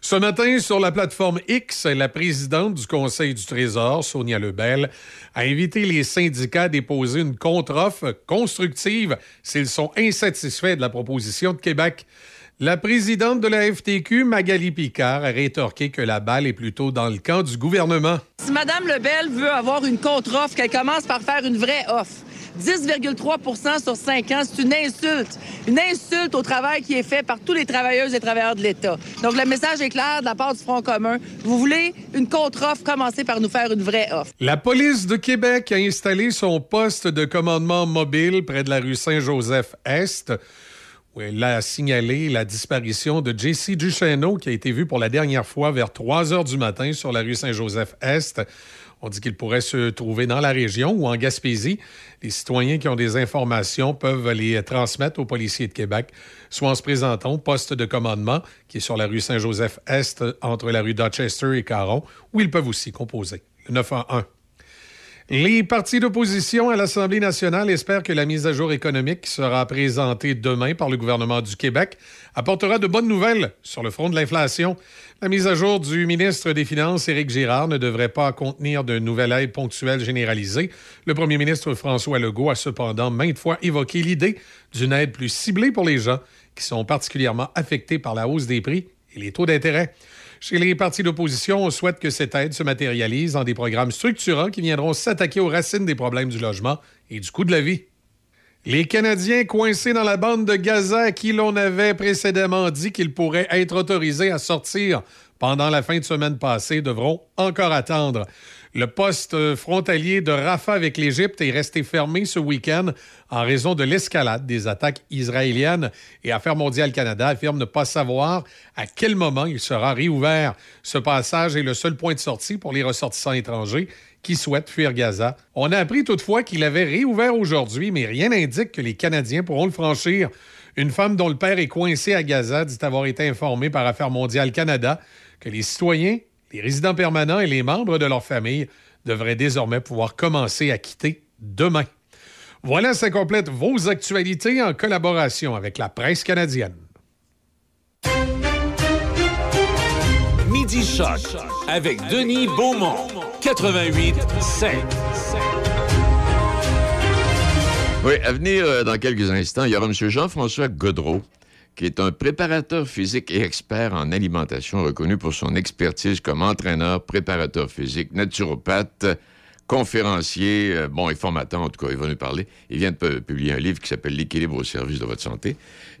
Ce matin, sur la plateforme X, la présidente du Conseil du Trésor, Sonia Lebel, a invité les syndicats à déposer une contre-offre constructive s'ils sont insatisfaits de la proposition de Québec. La présidente de la FTQ, Magali Picard, a rétorqué que la balle est plutôt dans le camp du gouvernement. Si Mme Lebel veut avoir une contre-offre, qu'elle commence par faire une vraie offre. 10,3% sur 5 ans, c'est une insulte. Une insulte au travail qui est fait par tous les travailleuses et travailleurs de l'État. Donc, le message est clair de la part du Front commun. Vous voulez une contre-offre, commencez par nous faire une vraie offre. La police de Québec a installé son poste de commandement mobile près de la rue Saint-Joseph-Est où elle a signalé la disparition de JC Duchesneau, qui a été vu pour la dernière fois vers 3 heures du matin sur la rue Saint-Joseph-Est. On dit qu'il pourrait se trouver dans la région ou en Gaspésie. Les citoyens qui ont des informations peuvent les transmettre aux policiers de Québec, soit en se présentant au poste de commandement qui est sur la rue Saint-Joseph-Est entre la rue Dorchester et Caron, ou ils peuvent aussi composer le 911. Les partis d'opposition à l'Assemblée nationale espèrent que la mise à jour économique qui sera présentée demain par le gouvernement du Québec apportera de bonnes nouvelles sur le front de l'inflation. La mise à jour du ministre des Finances, Éric Girard, ne devrait pas contenir de nouvelles aides ponctuelles généralisées. Le premier ministre François Legault a cependant maintes fois évoqué l'idée d'une aide plus ciblée pour les gens qui sont particulièrement affectés par la hausse des prix et les taux d'intérêt. Chez les partis d'opposition, on souhaite que cette aide se matérialise en des programmes structurants qui viendront s'attaquer aux racines des problèmes du logement et du coût de la vie. Les Canadiens coincés dans la bande de Gaza à qui l'on avait précédemment dit qu'ils pourraient être autorisés à sortir pendant la fin de semaine passée devront encore attendre. Le poste frontalier de Rafah avec l'Égypte est resté fermé ce week-end en raison de l'escalade des attaques israéliennes et Affaires mondiales Canada affirme ne pas savoir à quel moment il sera réouvert. Ce passage est le seul point de sortie pour les ressortissants étrangers qui souhaitent fuir Gaza. On a appris toutefois qu'il avait réouvert aujourd'hui, mais rien n'indique que les Canadiens pourront le franchir. Une femme dont le père est coincé à Gaza dit avoir été informée par Affaires mondiales Canada que les citoyens les résidents permanents et les membres de leur famille devraient désormais pouvoir commencer à quitter demain. Voilà, ça complète vos actualités en collaboration avec la presse canadienne. Midi Choc avec Denis Beaumont, 88 5. Oui, à venir euh, dans quelques instants, il y aura M. Jean-François Godreau, qui est un préparateur physique et expert en alimentation reconnu pour son expertise comme entraîneur, préparateur physique, naturopathe. conférencier, euh, bon, et formateur, en tout cas, il va nous parler. Il vient de pu- publier un livre qui s'appelle L'équilibre au service de votre santé.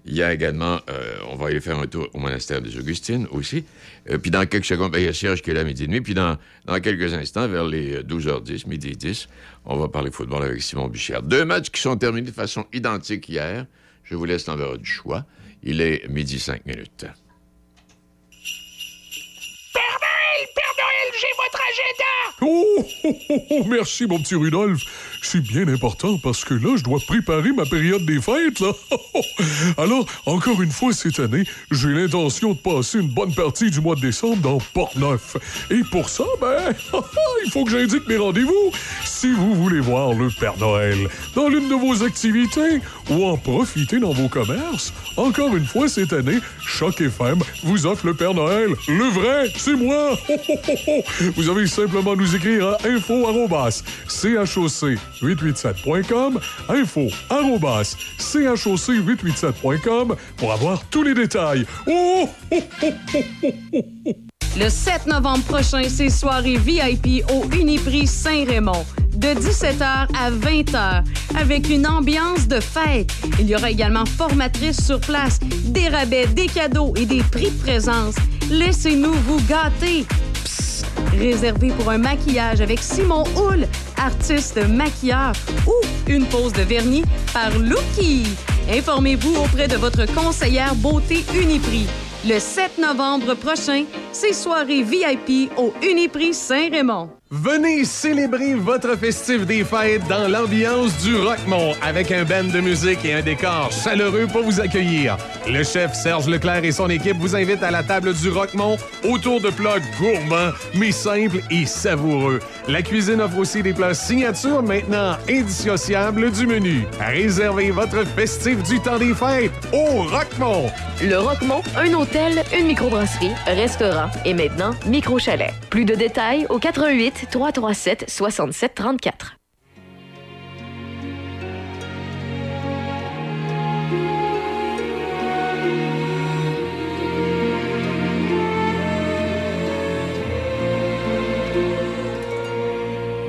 Il y a également, euh, on va aller faire un tour au monastère des Augustines aussi. Euh, puis dans quelques secondes, ben, il y a Serge qui est là à midi et demi. Puis dans, quelques instants, vers les euh, 12h10, midi 10, on va parler football avec Simon Bichard. Deux matchs qui sont terminés de façon identique hier. Je vous laisse l'envers du choix. Il est midi 5 minutes. Père Noël, Père Noël, j'ai votre agenda! Oh, oh, oh, oh, merci, mon petit Rudolph. C'est bien important parce que là, je dois préparer ma période des fêtes, là. [laughs] Alors, encore une fois cette année, j'ai l'intention de passer une bonne partie du mois de décembre dans Port-Neuf. Et pour ça, ben, [laughs] il faut que j'indique mes rendez-vous. Si vous voulez voir le Père Noël dans l'une de vos activités ou en profiter dans vos commerces, encore une fois cette année, Choc FM vous offre le Père Noël. Le vrai, c'est moi. [laughs] Vous avez simplement à nous écrire à info choc887.com, info choc887.com pour avoir tous les détails. Oh, oh, oh. Le 7 novembre prochain, c'est soirée VIP au Uniprix Saint-Raymond. De 17h à 20h, avec une ambiance de fête. Il y aura également formatrice sur place, des rabais, des cadeaux et des prix de présence. Laissez-nous vous gâter. Réservé pour un maquillage avec Simon Houle, artiste maquilleur, ou une pose de vernis par Lucky. Informez-vous auprès de votre conseillère beauté Uniprix. Le 7 novembre prochain, c'est soirée VIP au Uniprix Saint-Raymond. Venez célébrer votre festif des fêtes dans l'ambiance du Rockmont avec un band de musique et un décor chaleureux pour vous accueillir. Le chef Serge Leclerc et son équipe vous invitent à la table du Rockmont autour de plats gourmands, mais simples et savoureux. La cuisine offre aussi des plats signature maintenant indissociables du menu. Réservez votre festif du temps des fêtes au Rockmont. Le Roquemont, un hôtel, une microbrasserie, restaurant et maintenant micro-chalet. Plus de détails au 88 337 67 34.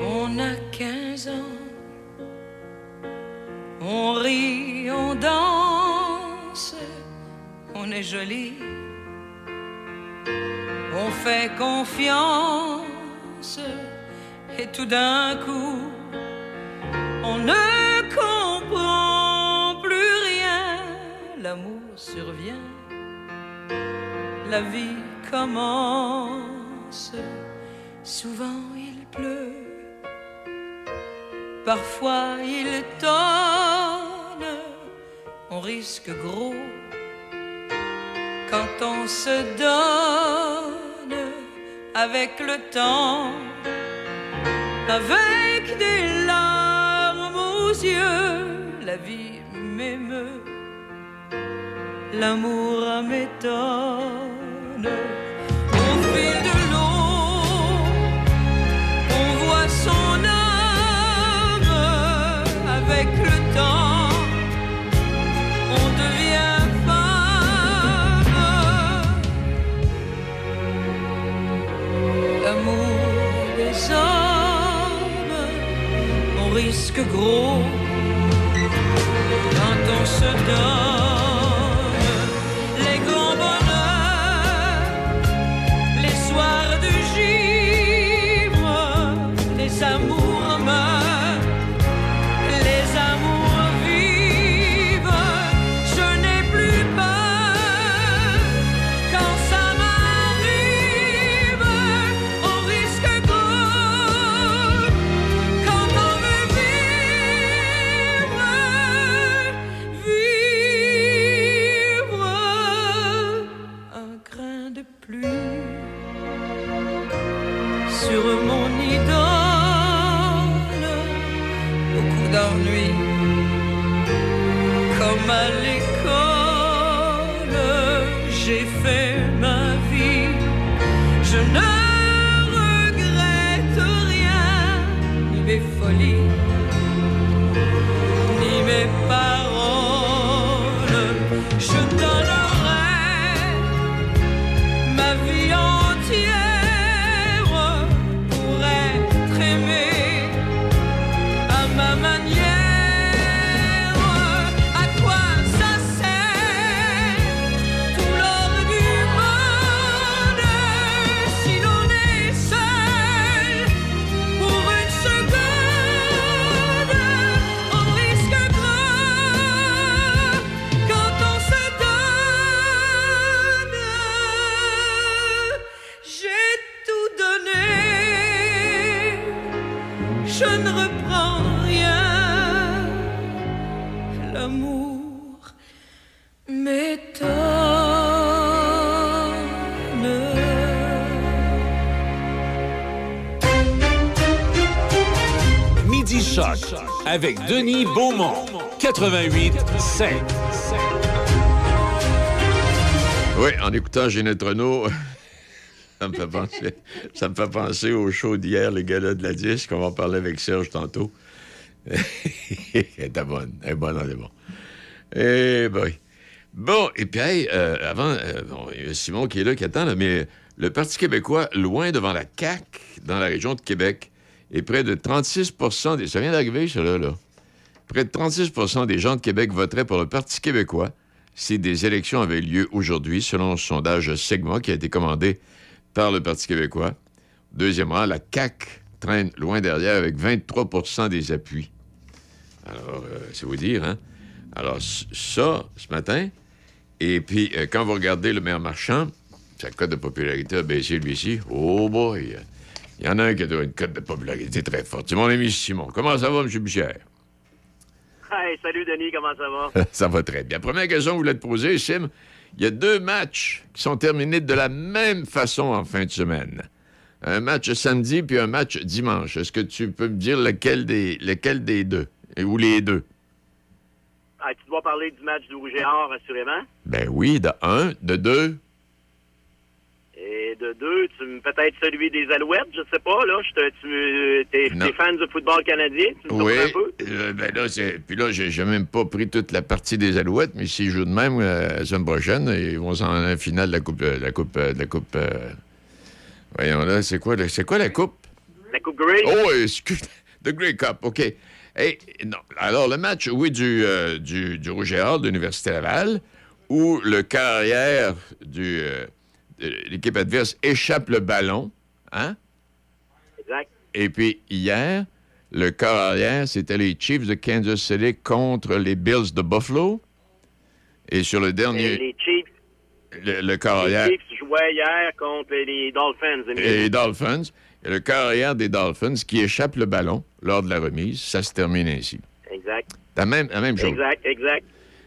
On a 15 ans, on rit, on danse, on est joli, on fait confiance et tout d'un coup, on ne comprend plus rien, l'amour survient, la vie commence, souvent il pleut. Parfois il tonne, on risque gros quand on se donne avec le temps, avec des larmes aux yeux, la vie m'émeut, l'amour m'étonne. Gros. Quand on se donne avec Denis Beaumont. 88 5. Oui, en écoutant Ginette Renault, [laughs] ça me fait penser, ça me fait penser au show d'hier, les gars-là de la disque. On va en parler avec Serge tantôt. [laughs] elle était bonne. Elle est bonne, elle est bonne. Eh boy. Bon, et puis, hey, euh, avant, euh, Simon qui est là, qui attend, là, mais le Parti québécois, loin devant la CAQ, dans la région de Québec, et près de 36 des... Ça vient d'arriver, là. Près de 36% des gens de Québec voteraient pour le Parti québécois si des élections avaient lieu aujourd'hui, selon le sondage Segma qui a été commandé par le Parti québécois. Deuxièmement, la CAQ traîne loin derrière avec 23% des appuis. Alors, euh, c'est vous dire, hein? Alors, ça, ce matin, et puis, euh, quand vous regardez le maire marchand, sa cote de popularité a baissé, lui ici. Oh boy! Il y en a un qui a une cote de popularité très forte. C'est mon ami Simon. Comment ça va, M. Bichère? Hey, salut Denis, comment ça va? [laughs] ça va très bien. Première question que je voulais te poser, Sim. Il y a deux matchs qui sont terminés de la même façon en fin de semaine. Un match samedi puis un match dimanche. Est-ce que tu peux me dire lequel des, lequel des deux? Et- Ou les deux? Ah, tu dois parler du match du Rouge et Or, assurément. Ben oui, de un, de deux. Et de deux, tu peut-être celui des Alouettes, je sais pas, là. Je tu t'es, t'es fan du football canadien, tu me Oui. un peu? Euh, ben là, c'est- puis là, j'ai j'ai même pas pris toute la partie des Alouettes, mais s'ils jouent de même euh, la semaine prochaine, ils vont en la finale de la coupe, euh, la coupe, euh, de la coupe. euh, Voyons là, c'est quoi, c'est quoi la coupe? La Coupe Grey? Oh, excuse, [laughs] The Grey Cup, OK. Hey, non. Alors, le match, oui, du, du, du Rouge et Or de l'Université Laval, où le carrière du, l'équipe adverse échappe le ballon, hein? Exact. Et puis, hier, le corps arrière, c'était les Chiefs de Kansas City contre les Bills de Buffalo. Et sur le Et dernier, les Chiefs, le, le corps les arrière, Chiefs jouaient hier contre les Dolphins. et les Dolphins, et le corps arrière des Dolphins qui échappe le ballon lors de la remise, ça se termine ainsi. Exact. La même, la même chose. Exact, exact.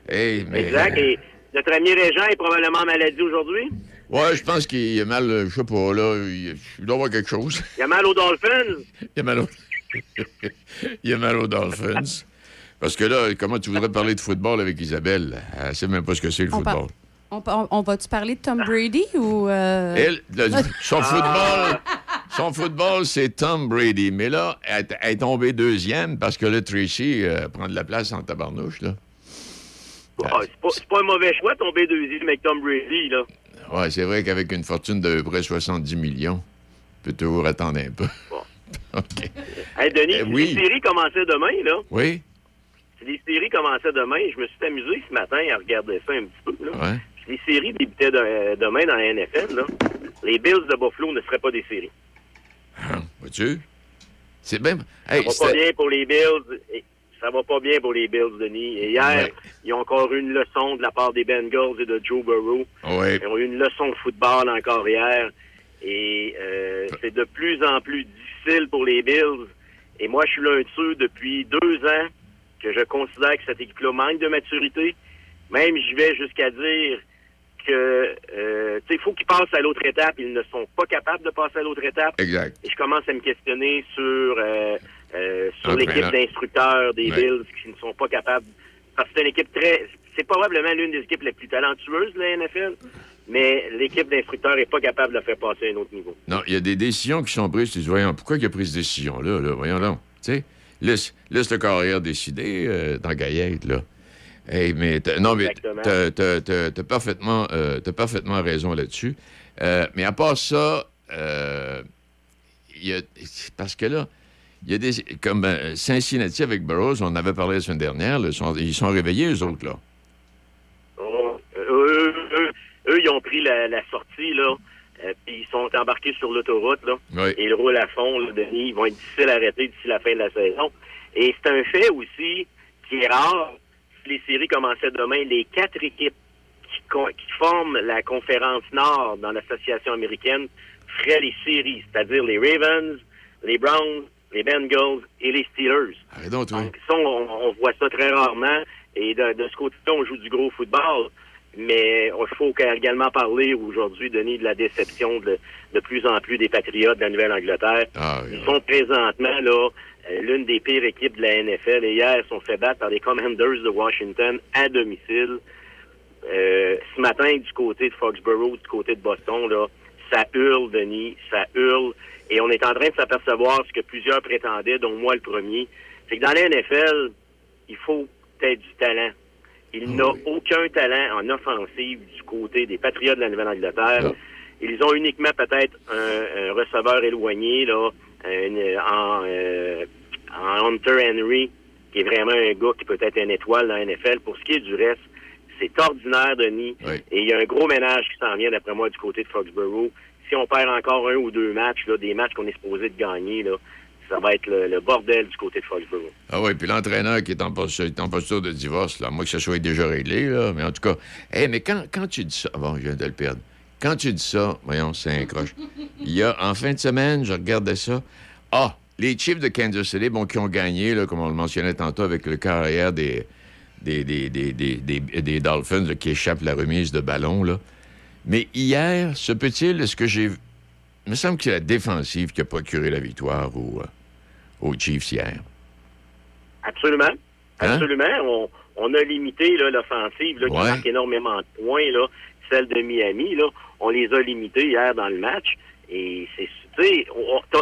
Hey, mais, Exact. Et notre ami Régent est probablement en maladie aujourd'hui. Ouais, je pense qu'il a mal, euh, je sais pas, là, il, il doit avoir quelque chose. Il a mal aux Dolphins. [laughs] Il a mal au... [laughs] il a mal aux Dolphins. Parce que là, comment tu voudrais parler de football avec Isabelle? Elle sait même pas ce que c'est le On football. par- On, on- on va-tu parler de Tom Brady ou. euh, Elle, le- [laughs] son football, son football, c'est Tom Brady. Mais là, elle, elle est tombée deuxième parce que là, Tracy euh, prend de la place en tabarnouche, là. Ah, c'est, pas, c'est pas un mauvais choix tomber deuxième avec Tom Brady, là. Ouais, c'est vrai qu'avec une fortune de près 70 millions, tu peux toujours attendre un peu. [laughs] OK. Hey, Denis, Eh si oui. les séries commençaient demain, là. Oui? Si les séries commençaient demain, je me suis amusé ce matin à regarder ça un petit peu, là. Ouais. Si les séries débutaient de- euh, demain dans la NFL, là, les Bills de Buffalo ne seraient pas des séries. Vois-tu? C'est. Ça Hey, va pas bien pour les Bills. Ça va pas bien pour les Bills, Denis. Et hier, Ouais. ils ont encore eu une leçon de la part des Bengals et de Joe Burrow. Ouais. Ils ont eu une leçon de football encore hier. Et euh, c'est de plus en plus difficile pour les Bills. Et moi, je suis l'un de ceux depuis deux ans que je considère que cette équipe-là manque de maturité. Même, je vais jusqu'à dire que, euh, tu sais, il faut qu'ils passent à l'autre étape. Ils ne sont pas capables de passer à l'autre étape. Exact. Et je commence à me questionner sur, euh, euh, sur Entraîneur. l'équipe d'instructeurs des Ouais. Bills qui ne sont pas capables. Parce que c'est une équipe très. C'est probablement l'une des équipes les plus talentueuses de la NFL, mais l'équipe d'instructeurs n'est pas capable de la faire passer à un autre niveau. Non, il y a des décisions qui sont prises. Tu dis, voyons, pourquoi il a pris cette décision-là? Là? Voyons donc. Tu sais, laisse, laisse le carrière décider euh, dans Gaillette, là. Hey, mais non, mais t'as parfaitement, euh, parfaitement raison là-dessus. Euh, mais à part ça, il y a, parce que là, il y a des. Comme euh, Cincinnati avec Burroughs, on en avait parlé la semaine dernière, là, sont- ils sont réveillés, eux autres, là. Oh, eux, eux, eux, ils ont pris la, la sortie, là, euh, puis ils sont embarqués sur l'autoroute, là. Oui. Et ils roulent à fond, là, Denis. Ils vont être difficiles à arrêter d'ici la fin de la saison. Et c'est un fait aussi qui est rare. Si les séries commençaient demain, les quatre équipes qui, qui forment la conférence Nord dans l'association américaine feraient les séries, c'est-à-dire les Ravens, les Browns, les Bengals et les Steelers. Arrête donc, ça, on, on voit ça très rarement. Et de, de ce côté-là, on joue du gros football. Mais il faut également parler aujourd'hui, Denis, de la déception de, de plus en plus des Patriotes de la Nouvelle-Angleterre. Ils sont présentement là euh, l'une des pires équipes de la NFL. Et hier, ils sont fait battre par les Commanders de Washington à domicile. Euh, ce matin, du côté de Foxborough, du côté de Boston, là, ça hurle, Denis, ça hurle. Et on est en train de s'apercevoir ce que plusieurs prétendaient, dont moi le premier. C'est que dans la NFL, il faut peut-être du talent. Il n'a aucun talent en offensive du côté des Patriotes de la Nouvelle-Angleterre. Ils ont uniquement peut-être un, un receveur éloigné, là, un- en, euh, en Hunter Henry, qui est vraiment un gars qui peut être une étoile dans la NFL. Pour ce qui est du reste, c'est ordinaire, Denis. Et il y a un gros ménage qui s'en vient, d'après moi, du côté de Foxborough. Si on perd encore un ou deux matchs, là, des matchs qu'on est supposé de gagner, là, ça va être le, bordel du côté de Foxborough. Ah oui, puis l'entraîneur qui est en posture, en posture de divorce, là, moi que ça soit déjà réglé, là, mais en tout cas, hey, mais quand, quand tu dis ça, ah bon, je viens de le perdre. Quand tu dis ça, voyons, c'est un croche. Il y a, en fin de semaine, je regardais ça. Ah, les Chiefs de Kansas City, bon, qui ont gagné, là, comme on le mentionnait tantôt, avec le carrière des, des, des, des, des, des- des Dolphins qui échappent la remise de ballon, là. Mais hier, se peut-il, est-ce que j'ai... Il me semble que c'est la défensive qui a procuré la victoire aux, euh, aux Chiefs hier. Absolument. Hein? Absolument. On, on a limité l'offensive là, qui Ouais. marque énormément de points, là, celle de Miami. Là, on les a limités hier dans le match. Et c'est, tu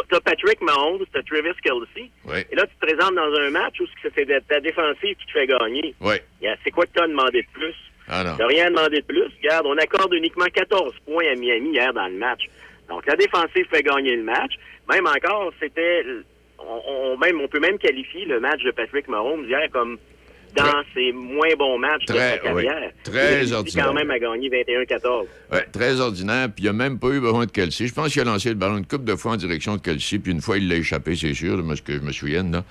t'as, Patrick Mahomes, t'as Travis Kelsey. Ouais. Et là, tu te présentes dans un match où c'est ta défensive qui te fait gagner. Yeah, C'est quoi que t'as demandé de plus? Ah non. T'as rien demandé de plus. Regarde, on accorde uniquement 14 points à Miami hier dans le match. Donc, la défensive fait gagner le match. Même encore, c'était... On, on- même, on peut même qualifier le match de Patrick Mahomes hier comme dans ses moins bons matchs de Très- sa carrière. oui, très Il ordinaire. quand même à gagner 21-14. Ouais, très ordinaire, puis il n'a même pas eu besoin de Kelsey. Je pense qu'il a lancé le ballon une couple de fois en direction de Kelsey, puis une fois, il l'a échappé, c'est sûr, moi, ce que je me souvienne. Là.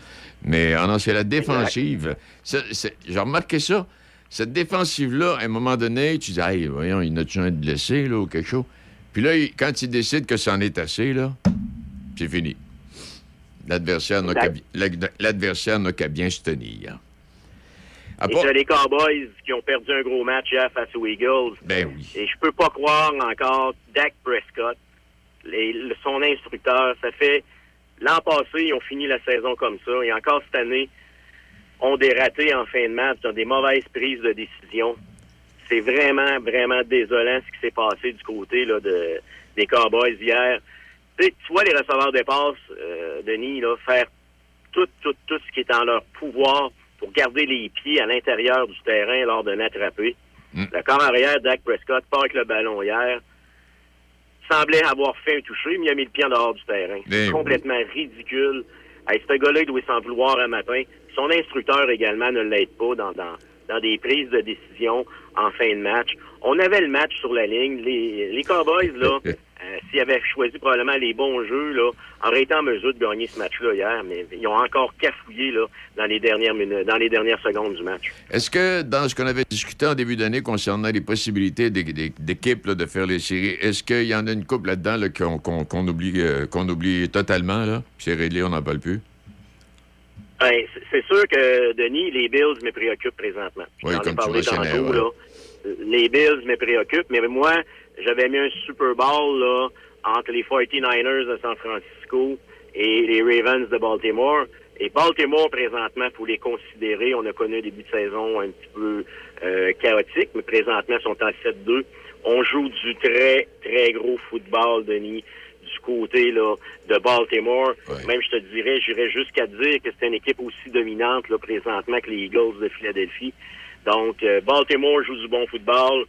Mais non, c'est la défensive. J'ai remarqué ça. Cette défensive-là, à un moment donné, tu dis, hey, voyons, il a-tu un de blessé, là, ou quelque chose? Puis là, il- quand il décide que c'en est assez, là, c'est fini. L'adversaire n'a qu'à bien se tenir. Et part- les Cowboys qui ont perdu un gros match hier face aux Eagles. Ben oui. Et je peux pas croire encore Dak Prescott, les- son instructeur. Ça fait l'an passé, ils ont fini la saison comme ça. Et encore cette année, ont des ratés en fin de match, ont des mauvaises prises de décision. C'est vraiment, vraiment désolant ce qui s'est passé du côté là, de, des Cowboys hier. Tu sais, tu vois les receveurs de passes, euh, Denis, là, faire tout, tout, tout ce qui est en leur pouvoir pour garder les pieds à l'intérieur du terrain lors d'un attrapé. Le corps arrière, Dak Prescott, part avec le ballon hier, semblait avoir fait un toucher, mais il a mis le pied en dehors du terrain. Ben oui. complètement ridicule. Hey, ce gars-là, il doit s'en vouloir un matin. Son instructeur également ne l'aide pas dans, dans, dans des prises de décision en fin de match. On avait le match sur la ligne. Les, les Cowboys, là, [laughs] euh, s'ils avaient choisi probablement les bons jeux, là, auraient été en mesure de gagner ce match-là hier, mais ils ont encore cafouillé là, dans les dernières minutes, dans les dernières secondes du match. Est-ce que dans ce qu'on avait discuté en début d'année concernant les possibilités d'équipes de faire les séries, est-ce qu'il y en a une couple là-dedans là, qu'on oublie, euh, qu'on oublie totalement? C'est réglé, on n'en parle plus? Ben, c'est- sûr que, Denis, les Bills me préoccupent présentement. Oui, comme tu parlé mentionnais, tantôt, ouais. là. Les Bills me préoccupent, mais moi, j'avais mis un Super Bowl là, entre les 49ers de San Francisco et les Ravens de Baltimore. Et Baltimore, présentement, faut les considérer. On a connu un début de saison un petit peu euh, chaotique, mais présentement, ils sont en 7-2. On joue du très, très gros football, Denis, du côté là, de Baltimore. Même, je te dirais, j'irais jusqu'à dire que c'est une équipe aussi dominante là, présentement que les Eagles de Philadelphie. Donc, euh, Baltimore joue du bon football,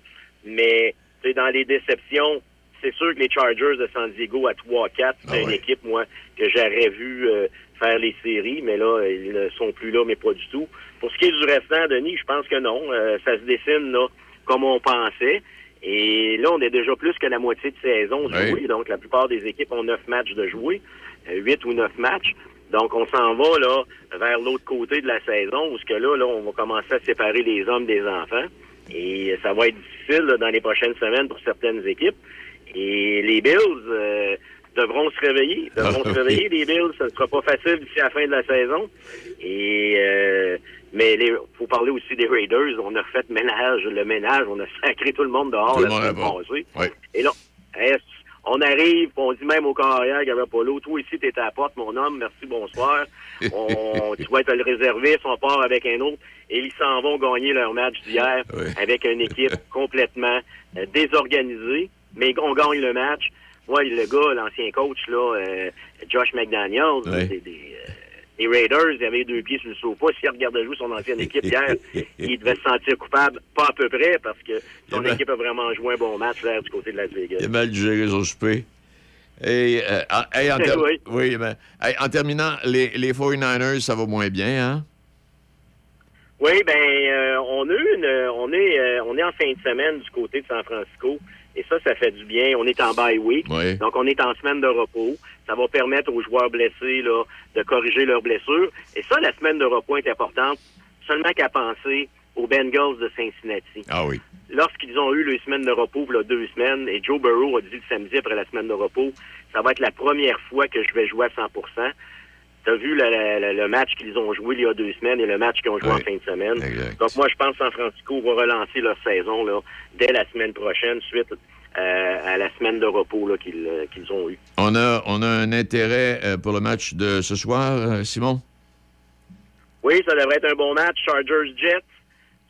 mais dans les déceptions, c'est sûr que les Chargers de San Diego à 3-4, c'est une équipe, moi, que j'aurais vu euh, faire les séries, mais là, ils ne sont plus là, mais pas du tout. Pour ce qui est du restant, Denis, je pense que non. Euh, ça se dessine là comme on pensait. Et là, on est déjà plus que la moitié de saison jouée. Donc, la plupart des équipes ont neuf matchs de jouer, euh, huit ou neuf matchs. Donc, on s'en va là vers l'autre côté de la saison, où ce que là, là, on va commencer à séparer les hommes des enfants. Et ça va être difficile là, dans les prochaines semaines pour certaines équipes. Et les Bills euh, devront se réveiller. Devront Ah, [laughs] se réveiller, les Bills. Ce ne sera pas facile d'ici la fin de la saison. Et euh, Mais il faut parler aussi des Raiders. On a fait ménage, le ménage, on a [laughs] sacré tout le monde dehors Tout le monde passée. Oui. Et là, on arrive, on dit même au carrière qu'il n'y avait pas l'eau. Toi ici, t'es à la porte, mon homme, merci, bonsoir. On, tu vas être le réserviste, on part avec un autre. Et ils s'en vont gagner leur match d'hier avec une équipe [laughs] complètement euh, désorganisée. Mais on gagne le match. Moi, le gars, l'ancien coach, là, euh, Josh McDaniels, Ouais. des, des, des Raiders, il avait deux pieds sur le sofa. S'il regardait jouer son ancienne équipe hier, [laughs] il devait se sentir coupable, pas à peu près, parce que son équipe a vraiment joué un bon match là, du côté de Las Vegas. Il a mal géré son souper. Et, euh, en- hey, en, [laughs] ter- Oui. oui, ben, hey, en terminant, les, les 49ers, ça va moins bien, hein? Oui, ben euh, on a eu une, on est euh, on est en fin de semaine du côté de San Francisco et ça ça fait du bien. On est en bye week, Oui. donc on est en semaine de repos. Ça va permettre aux joueurs blessés là de corriger leurs blessures et ça la semaine de repos est importante seulement qu'à penser aux Bengals de Cincinnati. Ah oui. Lorsqu'ils ont eu les semaines de repos, il y a deux semaines, et Joe Burrow a dit le samedi après la semaine de repos, ça va être la première fois que je vais jouer à 100 T'as vu le, le- le match qu'ils ont joué il y a deux semaines et le match qu'ils ont joué en fin de semaine. Donc moi, je pense que San Francisco va relancer leur saison là, dès la semaine prochaine, suite à la semaine de repos là, qu'ils euh, qu'ils ont eu. On a, on a un intérêt euh, pour le match de ce soir, euh, Simon? Oui, ça devrait être un bon match. Chargers-Jets.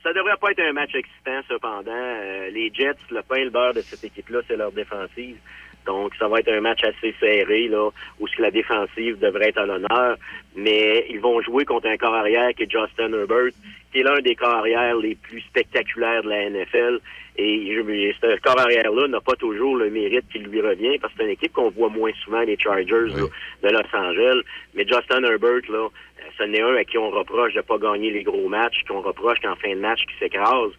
Ça devrait pas être un match excitant, cependant. Euh, les Jets, le pain et le beurre de cette équipe-là, c'est leur défensive. Donc, ça va être un match assez serré, là, où la défensive devrait être à l'honneur. Mais ils vont jouer contre un corps arrière qui est Justin Herbert, qui est l'un des corps arrière les plus spectaculaires de la NFL. Et ce corps arrière-là n'a pas toujours le mérite qui lui revient, parce que c'est une équipe qu'on voit moins souvent, les Chargers là, de Los Angeles. Mais Justin Herbert, là, ce n'est un à qui on reproche de pas gagner les gros matchs, qu'on reproche qu'en fin de match, qui s'écrase.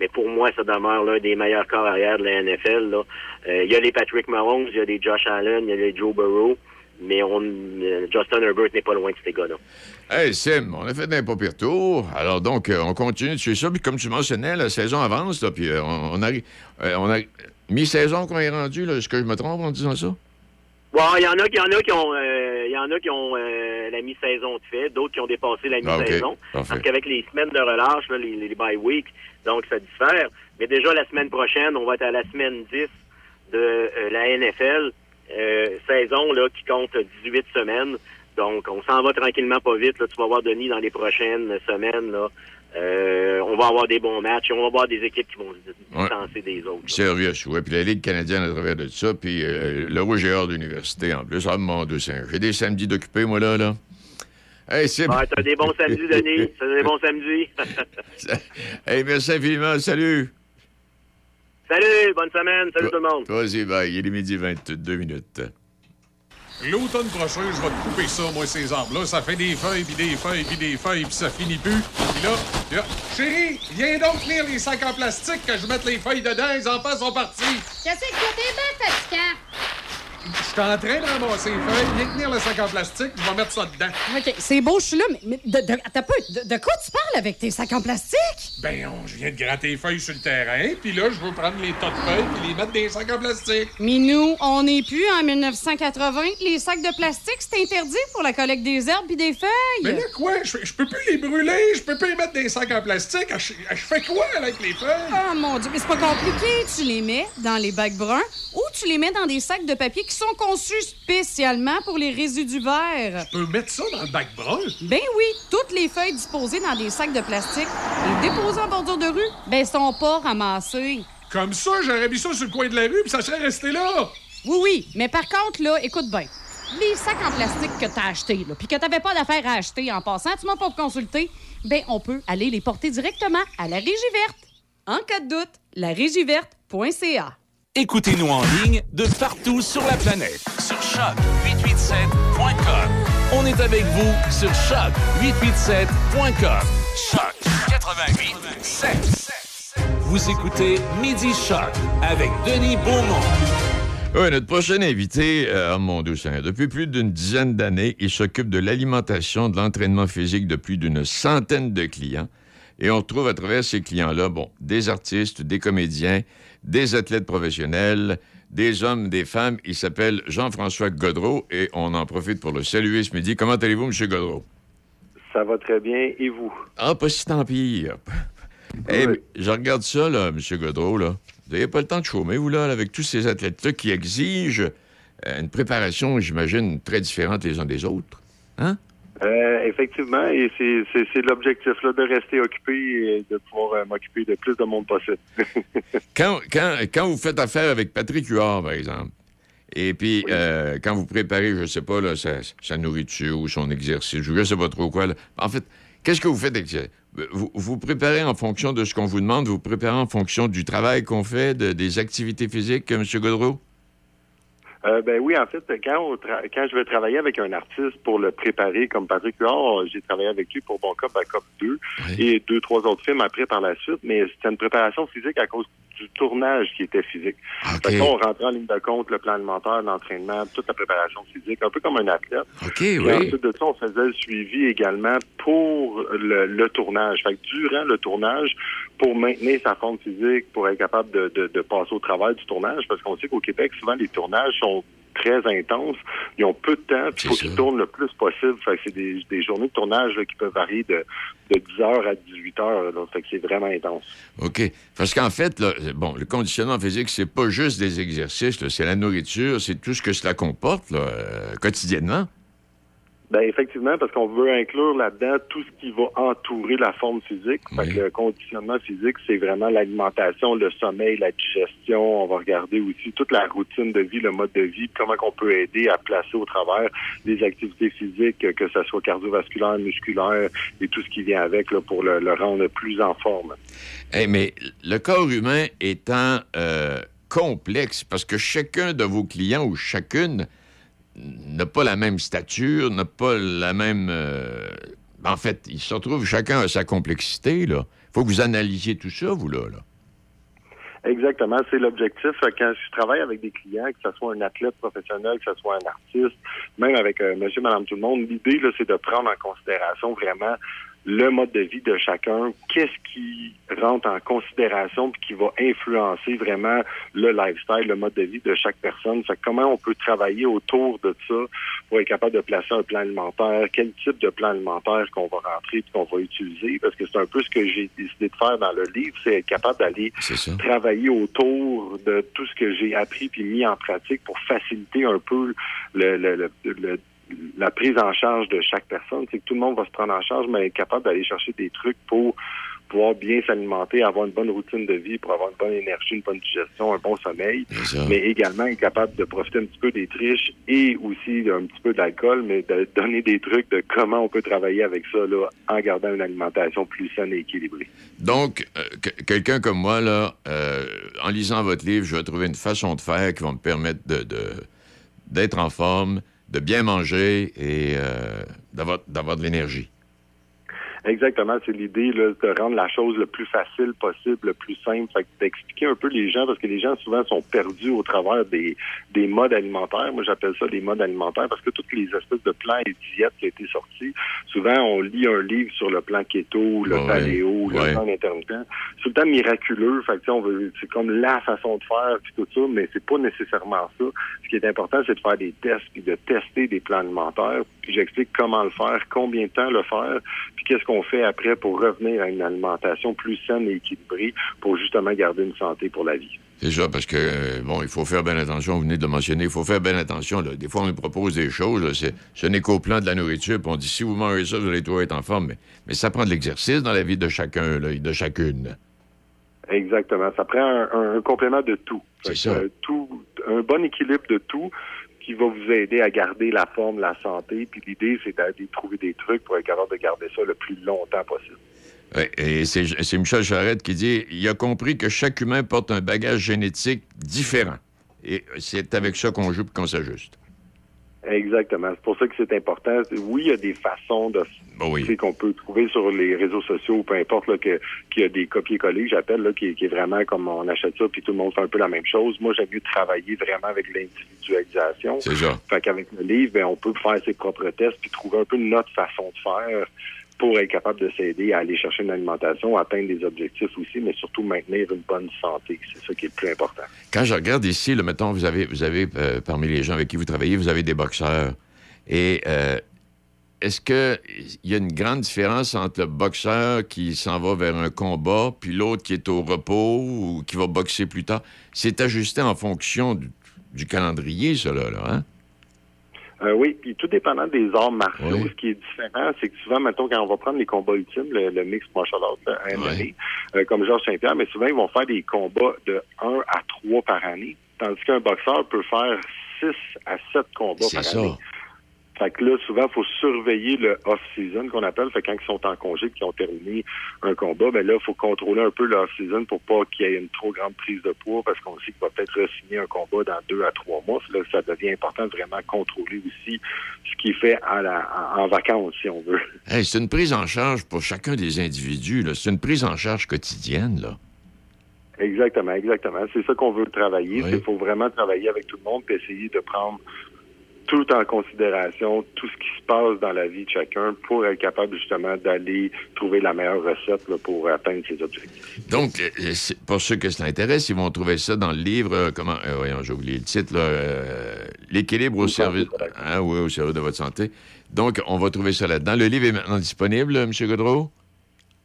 Mais pour moi, ça demeure l'un des meilleurs corps arrière de la NFL. là. Euh, Il y a les Patrick Mahomes, il y a les Josh Allen, il y a les Joe Burrow, mais on, euh, Justin Herbert n'est pas loin de ces gars-là. Hey, Sim, on a fait un pas pire tour. Alors, donc, euh, on continue de suivre ça. Puis, comme tu mentionnais, la saison avance, là, puis on, on arrive. on a mi-saison qu'on est rendu. Est-ce que je me trompe en disant ça? Bon, il y en a, y en a qui ont, il y en a qui ont la mi-saison de fait, d'autres qui ont dépassé la Ah, mi-saison. Parce qu'avec les semaines de relâche, là, les, les bye week, donc ça diffère. Mais déjà la semaine prochaine, on va être à la semaine 10 de euh, la NFL, euh, saison là qui compte 18 semaines. Donc on s'en va tranquillement pas vite. Là, tu vas voir Denis dans les prochaines semaines. Là, Euh, on va avoir des bons matchs et on va avoir des équipes qui vont se Ouais. distancer des autres. Sérieux, ouais. Puis la Ligue canadienne à travers de ça. Puis euh, le Rouge et Or d'université en plus. Ah, mon Dieu. J'ai des samedis d'occupés, moi, là. là. Hey, Sim. Ouais, t'as des bons samedis, [laughs] Denis. T'as des bons samedis. [laughs] hey, merci infiniment. Salut. Salut, bonne semaine. Salut tout le monde. Vas-y, bye. Il est midi 22 minutes. L'automne prochain, je vais te couper ça, moi, ces arbres-là. Ça fait des feuilles, puis des feuilles, puis des feuilles, puis ça finit plus. Puis là, là, chérie, viens donc tenir les sacs en plastique que je mette les feuilles dedans. Les enfants sont partis. Qu'est-ce que t'es bien fatigant? Je suis en train de ramasser les feuilles. Viens tenir le sac en plastique, je vais mettre ça dedans. OK, c'est beau, je suis là, mais, mais de, peu, de, de quoi tu parles avec tes sacs en plastique? Ben, on- je viens de gratter les feuilles sur le terrain, puis là, je veux prendre les tas de feuilles puis les mettre dans les sacs en plastique. Minou, on n'est plus en 1980. Les sacs de plastique, c'est interdit pour la collecte des herbes et des feuilles. Mais là, quoi? Je, je peux plus les brûler, je peux plus les mettre dans les sacs en plastique. Je, je fais quoi avec les feuilles? Oh mon Dieu, mais c'est pas compliqué. Tu les mets dans les bacs bruns ou tu les mets dans des sacs de papier qui sont conçus spécialement pour les résidus verts. Je peux mettre ça dans le bac brun? Ben oui, toutes les feuilles disposées dans des sacs de plastique et déposées en bordure de rue, ben sont pas ramassées. Comme ça, j'aurais mis ça sur le coin de la rue, puis ça serait resté là. Oui, oui, mais par contre, là, écoute bien. Les sacs en plastique que t'as achetés, là, puis que t'avais pas d'affaire à acheter en passant, tu m'as pas consulté, ben on peut aller les porter directement à la Régie verte. En cas de doute, la régieverte.ca. Écoutez-nous en ligne de partout sur la planète. Sur choc887.com. On est avec vous sur choc887.com. Choc 88.7. Vous écoutez Midi Choc avec Denis Beaumont. Oui, notre prochain invité, euh, oh mon Dieu Seigneur, depuis plus d'une dizaine d'années, il s'occupe de l'alimentation, de l'entraînement physique de plus d'une centaine de clients. Et on retrouve à travers ces clients-là, bon, des artistes, des comédiens, des athlètes professionnels, des hommes, des femmes. Il s'appelle Jean-François Godreau et on en profite pour le saluer ce midi. Comment allez-vous, M. Godreau? Ça va très bien. Et vous? Ah, pas si tant pire. Hey, mais je regarde ça, là, M. Godreau, là. Vous n'avez pas le temps de chômer, vous, là, avec tous ces athlètes-là qui exigent euh, une préparation, j'imagine, très différente les uns des autres. Hein? Euh, effectivement, et c'est- c'est c'est l'objectif là de rester occupé et de pouvoir euh, m'occuper de plus de monde possible. [laughs] Quand, quand, quand vous faites affaire avec Patrick Huard, par exemple, et puis euh, quand vous préparez, je sais pas, là, sa, sa nourriture ou son exercice, je ne sais pas trop quoi, là. en fait, qu'est-ce que vous faites avec ça? Vous, vous préparez en fonction de ce qu'on vous demande, vous préparez en fonction du travail qu'on fait, de- des activités physiques, M. Godreau? Euh, ben oui, en fait, quand, on tra- quand je vais travailler avec un artiste pour le préparer, comme Patrick Huard, j'ai travaillé avec lui pour Bon Cop, Bad Cop 2 et deux, trois autres films après par la suite, mais c'était une préparation physique à cause du tournage qui était physique. Fait que là, on rentrait en ligne de compte le plan alimentaire, l'entraînement, toute la préparation physique, un peu comme un athlète. OK, Et oui. ensuite de ça, on faisait le suivi également pour le, le tournage. Fait que durant le tournage, pour maintenir sa forme physique, pour être capable de, de, de passer au travail du tournage, parce qu'on sait qu'au Québec, souvent, les tournages sont très intenses. Ils ont peu de temps, puis il faut qu'ils tournent le plus possible. Fait que c'est des, des journées de tournage là, qui peuvent varier de, de 10 heures à 18 heures. Là. Fait que c'est vraiment intense. OK. Parce qu'en fait, là, bon, le conditionnement physique, c'est pas juste des exercices, là, c'est la nourriture, c'est tout ce que cela comporte là, euh, quotidiennement. Ben effectivement, parce qu'on veut inclure là-dedans tout ce qui va entourer la forme physique. Fait que le conditionnement physique, c'est vraiment l'alimentation, le sommeil, la digestion. On va regarder aussi toute la routine de vie, le mode de vie, comment on peut aider à placer au travers des activités physiques, que ce soit cardiovasculaire, musculaire et tout ce qui vient avec là, pour le, le rendre plus en forme. Eh, mais le corps humain étant euh, complexe, parce que chacun de vos clients ou chacune n'a pas la même stature, n'a pas la même... euh, En fait, ils se retrouvent chacun à sa complexité, là. faut que vous analysiez tout ça, vous, là. là. Exactement, c'est l'objectif. Quand je travaille avec des clients, que ce soit un athlète professionnel, que ce soit un artiste, même avec euh, monsieur, madame, tout le monde, l'idée, là, c'est de prendre en considération vraiment le mode de vie de chacun, qu'est-ce qui rentre en considération puis qui va influencer vraiment le lifestyle, le mode de vie de chaque personne. Fait que comment on peut travailler autour de ça pour être capable de placer un plan alimentaire, quel type de plan alimentaire qu'on va rentrer puis qu'on va utiliser, parce que c'est un peu ce que j'ai décidé de faire dans le livre, c'est être capable d'aller travailler autour de tout ce que j'ai appris puis mis en pratique pour faciliter un peu le, le, le, le- la prise en charge de chaque personne. C'est que tout le monde va se prendre en charge, mais être capable d'aller chercher des trucs pour pouvoir bien s'alimenter, avoir une bonne routine de vie, pour avoir une bonne énergie, une bonne digestion, un bon sommeil, mais également être capable de profiter un petit peu des triches et aussi un petit peu d'alcool, mais de donner des trucs de comment on peut travailler avec ça là, en gardant une alimentation plus saine et équilibrée. Donc, euh, que- quelqu'un comme moi, là, euh, en lisant votre livre, je vais trouver une façon de faire qui va me permettre de- d'être en forme, de bien manger et euh, d'avoir d'avoir de l'énergie. Exactement, c'est l'idée là, de rendre la chose le plus facile possible, le plus simple, fait que d'expliquer un peu les gens, parce que les gens souvent sont perdus au travers des, des modes alimentaires. Moi, j'appelle ça les modes alimentaires parce que toutes les espèces de plans et diètes qui ont été sortis, souvent on lit un livre sur le plan keto, le Ouais, paléo, le plan intermittent. C'est tout le temps miraculeux, fait que, on veut, c'est comme la façon de faire puis tout ça, mais c'est pas nécessairement ça. Ce qui est important, c'est de faire des tests puis de tester des plans alimentaires. Puis j'explique comment le faire, combien de temps le faire, puis qu'est-ce qu'on fait après pour revenir à une alimentation plus saine et équilibrée pour justement garder une santé pour la vie. C'est ça, parce que, euh, bon, il faut faire bien attention, vous venez de le mentionner, il faut faire bien attention. Là. Des fois, on nous propose des choses, là, ce n'est qu'au plan de la nourriture, puis on dit, si vous mangez ça, vous allez toujours être en forme. Mais, mais ça prend de l'exercice dans la vie de chacun, là, et de chacune. Exactement. Ça prend un, un- un complément de tout. C'est ça. euh, tout. Un bon équilibre de tout qui va vous aider à garder la forme, la santé. Puis l'idée, c'est d'aller trouver des trucs pour être capable de garder ça le plus longtemps possible. Et c'est, Michel Charette qui dit, il a compris que chaque humain porte un bagage génétique différent. Et c'est avec ça qu'on joue qu'on s'ajuste. Exactement. C'est pour ça que c'est important. Oui, il y a des façons de tu sais, qu'on peut trouver sur les réseaux sociaux ou peu importe là, que qu'il y a des copier-coller, j'appelle, là, qui, qui est vraiment comme on achète ça puis tout le monde fait un peu la même chose. Moi, j'aime mieux travailler vraiment avec l'individualisation. C'est ça. Fait qu'avec le livre, ben, on peut faire ses propres tests puis trouver un peu notre façon de faire pour être capable de s'aider à aller chercher une alimentation, atteindre des objectifs aussi, mais surtout maintenir une bonne santé. C'est ça qui est le plus important. Quand je regarde ici, là, mettons, vous avez, vous avez euh, parmi les gens avec qui vous travaillez, vous avez des boxeurs. Et euh, est-ce qu'il y a une grande différence entre le boxeur qui s'en va vers un combat, puis l'autre qui est au repos ou qui va boxer plus tard? C'est ajusté en fonction du, du calendrier, cela, là, hein? Euh, oui, puis tout dépendant des arts martiaux, ce qui est différent, c'est que souvent, mettons, quand on va prendre les combats ultimes, le, le mix martial arts, là, MMA, euh, comme Georges Saint-Pierre, mais souvent, ils vont faire des combats de 1 à 3 par année, tandis qu'un boxeur peut faire 6 à 7 combats par ça. année. Fait que là, souvent, il faut surveiller le off-season qu'on appelle. Fait que quand ils sont en congé et qu'ils ont terminé un combat, ben là, il faut contrôler un peu le off-season pour pas qu'il y ait une trop grande prise de poids parce qu'on sait qu'il va peut-être re-signer un combat dans deux à trois mois. Là, ça devient important de vraiment contrôler aussi ce qu'il fait à la, en, en vacances, si on veut. Hey, c'est une prise en charge pour chacun des individus. là. C'est une prise en charge quotidienne. Là. Exactement, exactement. C'est ça qu'on veut travailler. Il faut vraiment travailler avec tout le monde et essayer de prendre tout en considération tout ce qui se passe dans la vie de chacun pour être capable justement d'aller trouver la meilleure recette là, pour atteindre ses objectifs. Donc, euh, c'est- pour ceux que ça intéresse, ils vont trouver ça dans le livre, euh, comment, euh, voyons, j'ai oublié le titre, euh, L'équilibre au service, hein, oui, au service de votre santé. Donc, on va trouver ça là-dedans. Le livre est maintenant disponible, M. Godreau?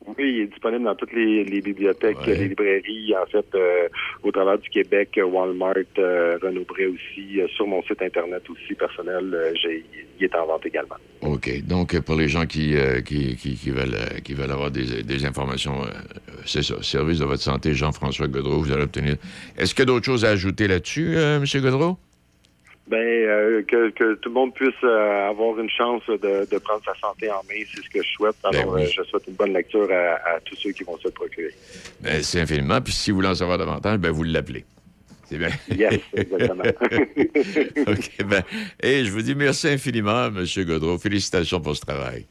Oui, il est disponible dans toutes les, les bibliothèques, les librairies, en fait, euh, au travers du Québec, euh, Walmart, euh, Renaud aussi, euh, sur mon site Internet aussi personnel, euh, j'ai- il est en vente également. OK. Donc, euh, pour les gens qui, euh, qui, qui- qui veulent, euh, qui veulent avoir des, des informations, c'est ça, service de votre santé, Jean-François Godreau, vous allez obtenir. Est-ce qu'il y a d'autres choses à ajouter là-dessus, euh, M. Godreau? Ben, euh, que, que tout le monde puisse euh, avoir une chance de, de prendre sa santé en main, c'est ce que je souhaite. Alors, Ben oui. euh, je souhaite une bonne lecture à, à tous ceux qui vont se le procurer. Ben, c'est infiniment. Puis si vous voulez en savoir davantage, ben, vous l'appelez. C'est bien. Yes, exactement. [laughs] OK. Ben, et je vous dis merci infiniment, M. Godreau. Félicitations pour ce travail.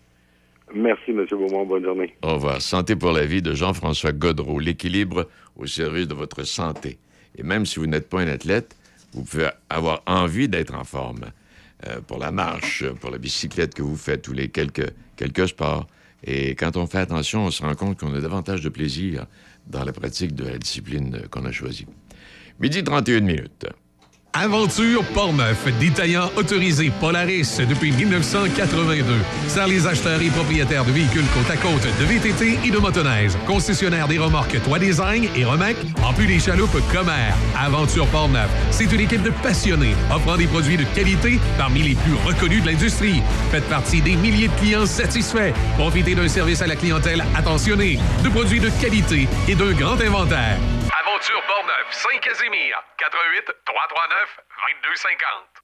Merci, M. Beaumont. Bonne journée. Au revoir. Santé pour la vie de Jean-François Godreau. L'équilibre au service de votre santé. Et même si vous n'êtes pas un athlète, vous pouvez avoir envie d'être en forme euh, pour la marche, pour la bicyclette que vous faites, tous les quelques, quelques sports. Et quand on fait attention, on se rend compte qu'on a davantage de plaisir dans la pratique de la discipline qu'on a choisie. Midi 31 minutes. Aventure Portneuf, détaillant autorisé Polaris depuis 1982. Sert les acheteurs et propriétaires de véhicules côte à côte, de VTT et de motoneige. Concessionnaire des remorques Toit Design et Remec, en plus des chaloupes Comer. Aventure Portneuf, c'est une équipe de passionnés offrant des produits de qualité parmi les plus reconnus de l'industrie. Faites partie des milliers de clients satisfaits. Profitez d'un service à la clientèle attentionné, de produits de qualité et d'un grand inventaire. Aventure Portneuf, Saint-Casimir, 88 339 2250.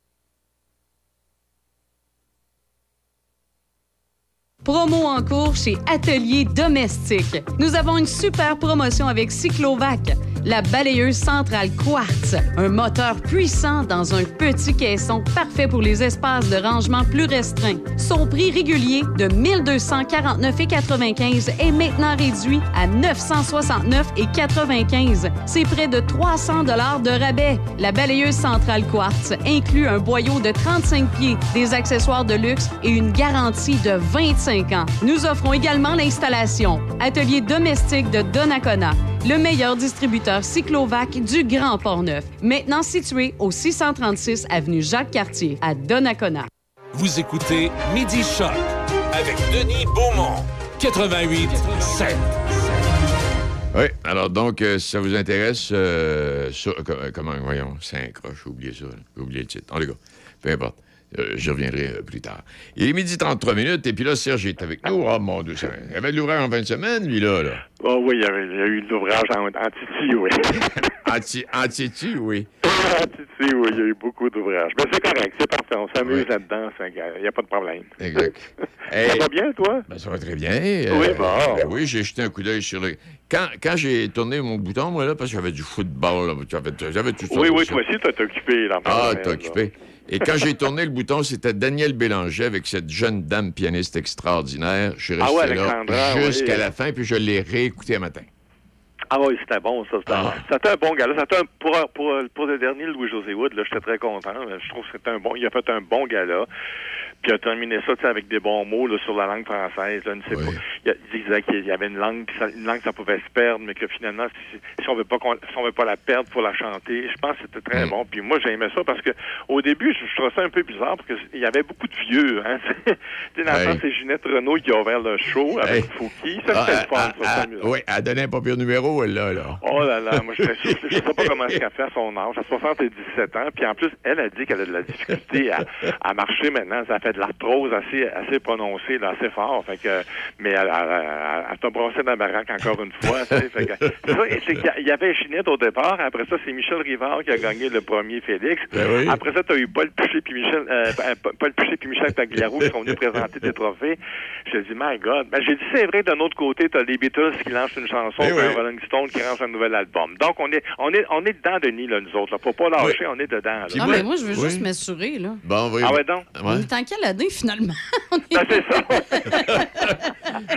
Promo en cours chez Atelier Domestique. Nous avons une super promotion avec Cyclovac, la balayeuse centrale Quartz, un moteur puissant dans un petit caisson parfait pour les espaces de rangement plus restreints. Son prix régulier de 1249,95 est maintenant réduit à 969,95. C'est près de 300 dollars de rabais. La balayeuse centrale Quartz inclut un boyau de 35 pieds, des accessoires de luxe et une garantie de 25 ans. Nous offrons également l'installation. Atelier domestique de Donnacona, le meilleur distributeur cyclovac du Grand Port-Neuf. Maintenant situé au 636 avenue Jacques-Cartier à Donnacona. Vous écoutez Midi Choc avec Denis Beaumont. 88 7. Oui, alors donc, euh, si ça vous intéresse, euh, sur- euh, com- comment, voyons, c'est un croche, j'ai oublié ça, j'ai oublié le titre. En tout cas, peu importe. Euh, je reviendrai euh, plus tard. Il est midi 33 minutes, et puis là, Serge est avec nous. Oh mon Dieu, il y avait de l'ouvrage en fin de semaine, lui, là. là. Oh oui, il y, avait, il y a eu de l'ouvrage en, en Titi, oui. [laughs] Anti, anti oui. [laughs] en Titi, oui, il y a eu beaucoup d'ouvrages. Mais c'est correct, c'est parfait, on s'amuse là-dedans, il n'y a pas de problème. Exact. [laughs] Ça va bien, toi? Ben, ça va très bien. Euh, Oui, bon. ben oui, j'ai jeté un coup d'œil sur le. Quand, quand j'ai tourné mon bouton, moi, là, parce que j'avais du football, j'avais, tout ça. Oui, oui, toi aussi, t'es occupé. Là, Ah, t'as là. Et quand j'ai tourné le bouton, c'était Daniel Bélanger avec cette jeune dame pianiste extraordinaire. Je suis Ah resté ouais, là jusqu'à oui. la fin, puis je l'ai réécouté un matin. Ah oui, c'était bon, ça. C'était un bon gars. C'était un, pour, pour, pour le dernier Louis-José Wood, là, j'étais très content. Je trouve que c'était un bon. Il a fait un bon gala. Puis il a terminé ça avec des bons mots là, sur la langue française. là, ne pas. Il, a- il disait qu'il y avait une langue, ça- une langue ça pouvait se perdre, mais que finalement, si, si on veut pas qu'on- si on veut pas la perdre, faut la chanter. Je pense que c'était très bon. Puis moi, j'aimais ça parce que au début, je, je trouvais ça un peu bizarre parce qu'il y avait beaucoup de vieux. Hein? [laughs] Tu sais, dans le c'est Ginette Renault qui a ouvert le show avec Fouki. Ça, Ah, c'était le fun. ah, ah, amusant. oui, elle donnait un pas pire numéro, elle, là. là. Oh là là, moi je sais je sais pas comment qu'elle fait à son âge, à 77 ans, puis en plus, elle a dit qu'elle a de la difficulté à, à marcher maintenant, ça fait de l'arthrose assez assez prononcée, là, assez fort, fait que mais elle, elle, elle, elle t'a brossé dans la baraque encore une fois, tu sais, fait que ça, et c'est qu'il y a- il y avait Ginette au départ, après ça c'est Michel Rivard qui a gagné le premier Félix, Ben oui. après ça tu as eu Paul Piché puis Michel euh, euh, Paul Piché puis Michel Tagliaro qui sont venus présenter des trophées. J'ai dit my God, ben j'ai dit c'est vrai d'un autre côté, t'as les Beatles qui lancent une chanson, Ben puis un oui. Rolling Stone qui lance un nouvel album. Donc on est on est on est dedans Denis là nous autres là, faut pas lâcher, on est dedans. Là. Ah, mais moi, je veux juste m'assurer, là. Bon, oui. Ah ouais donc? [laughs] On est en quelle année, finalement?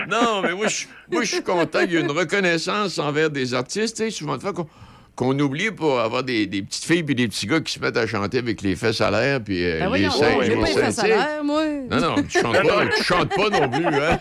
Non, mais moi, je moi, je suis content qu'il y ait une reconnaissance envers des artistes. Tu sais, souvent de fois qu'on qu'on oublie pour avoir des, des petites filles puis des petits gars qui se mettent à chanter avec les fesses à l'air puis euh, Ben les voyons, seins. j'ai les pas ça l'air, moi. Non, non, tu chantes pas, [laughs] tu chantes pas non plus, hein?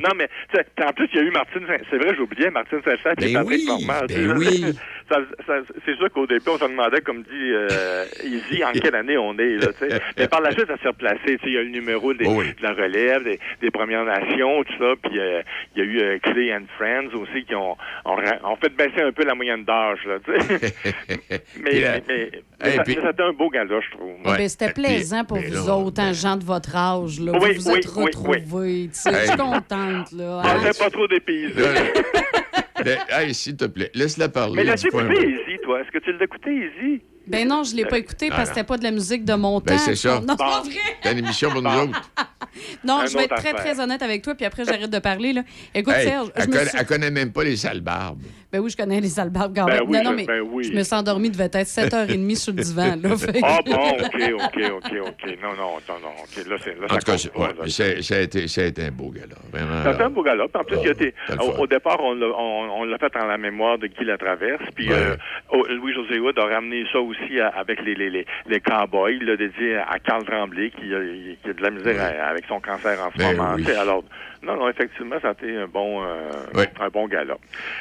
non, mais tu sais, en plus, il y a eu Martine Saint- C'est vrai, j'oubliais Martine Saint-Saëns et Ben Patrick oui, Normand. ben oui. [laughs] ça- ça- c'est sûr qu'au début, on se demandait, comme dit euh, Izzy, en quelle année on est. Là, tu sais. [laughs] mais par la suite, ça s'est replacé. Tu sais, Il y a eu le numéro des, Oh de la relève, des, des Premières Nations, tout ça. Puis euh, il y a eu euh, Clay and Friends aussi qui ont, ont, ra- ont fait baisser un peu la moyenne d'âge. là, tu sais. [laughs] mais Puis, euh, mais, mais, mais hey, ça, puis- mais c'était un beau gala, je trouve. Ben, C'était plaisant pour vous autres, hein, gens de votre âge. Là. Oui, vous vous oui, êtes oui, retrouvés. Je suis contente. Là. On hein. pas trop dépaysés. Ben, hey, s'il te plaît, laisse-la parler. Mais l'as-tu écouté. Izzy, toi? Est-ce que tu l'as écouté, Izzy? Ben non, je l'ai pas écouté parce que Ah, c'était pas de la musique de mon Ben, temps. c'est ça. Non, pas vrai. T'as une émission pour nous autres. [laughs] Non, Un je vais être très, affaire. très honnête avec toi, puis après, j'arrête de parler. Là. Écoute, Hey, Serge, elle connaît même pas les sales barbes. Ben oui, je connais les albums quand Ben même. oui, non, mais ben oui. je me suis endormie, devait être 7h30 sur le divan. Là, fait que- Ah bon, OK, OK, OK, OK. Non, non, non, non, OK. Là, c'est, là, En ça tout cas, pas, ouais, là. ça a été ça a été un beau gala. Vraiment. Ça un beau galop. En plus, il a été, t'as le au, départ, on l'a, on, on l'a fait en la mémoire de Guy Latraverse. Puis Ouais. euh, oh, Louis-José Hood a ramené ça aussi à- avec les, les, les, les cowboys, là, dédié à Carl Tremblay, qui a, qui a de la misère à- avec son cancer en ce Ben moment. oui. Alors, non, non, effectivement, ça a été un bon, euh, un bon gala.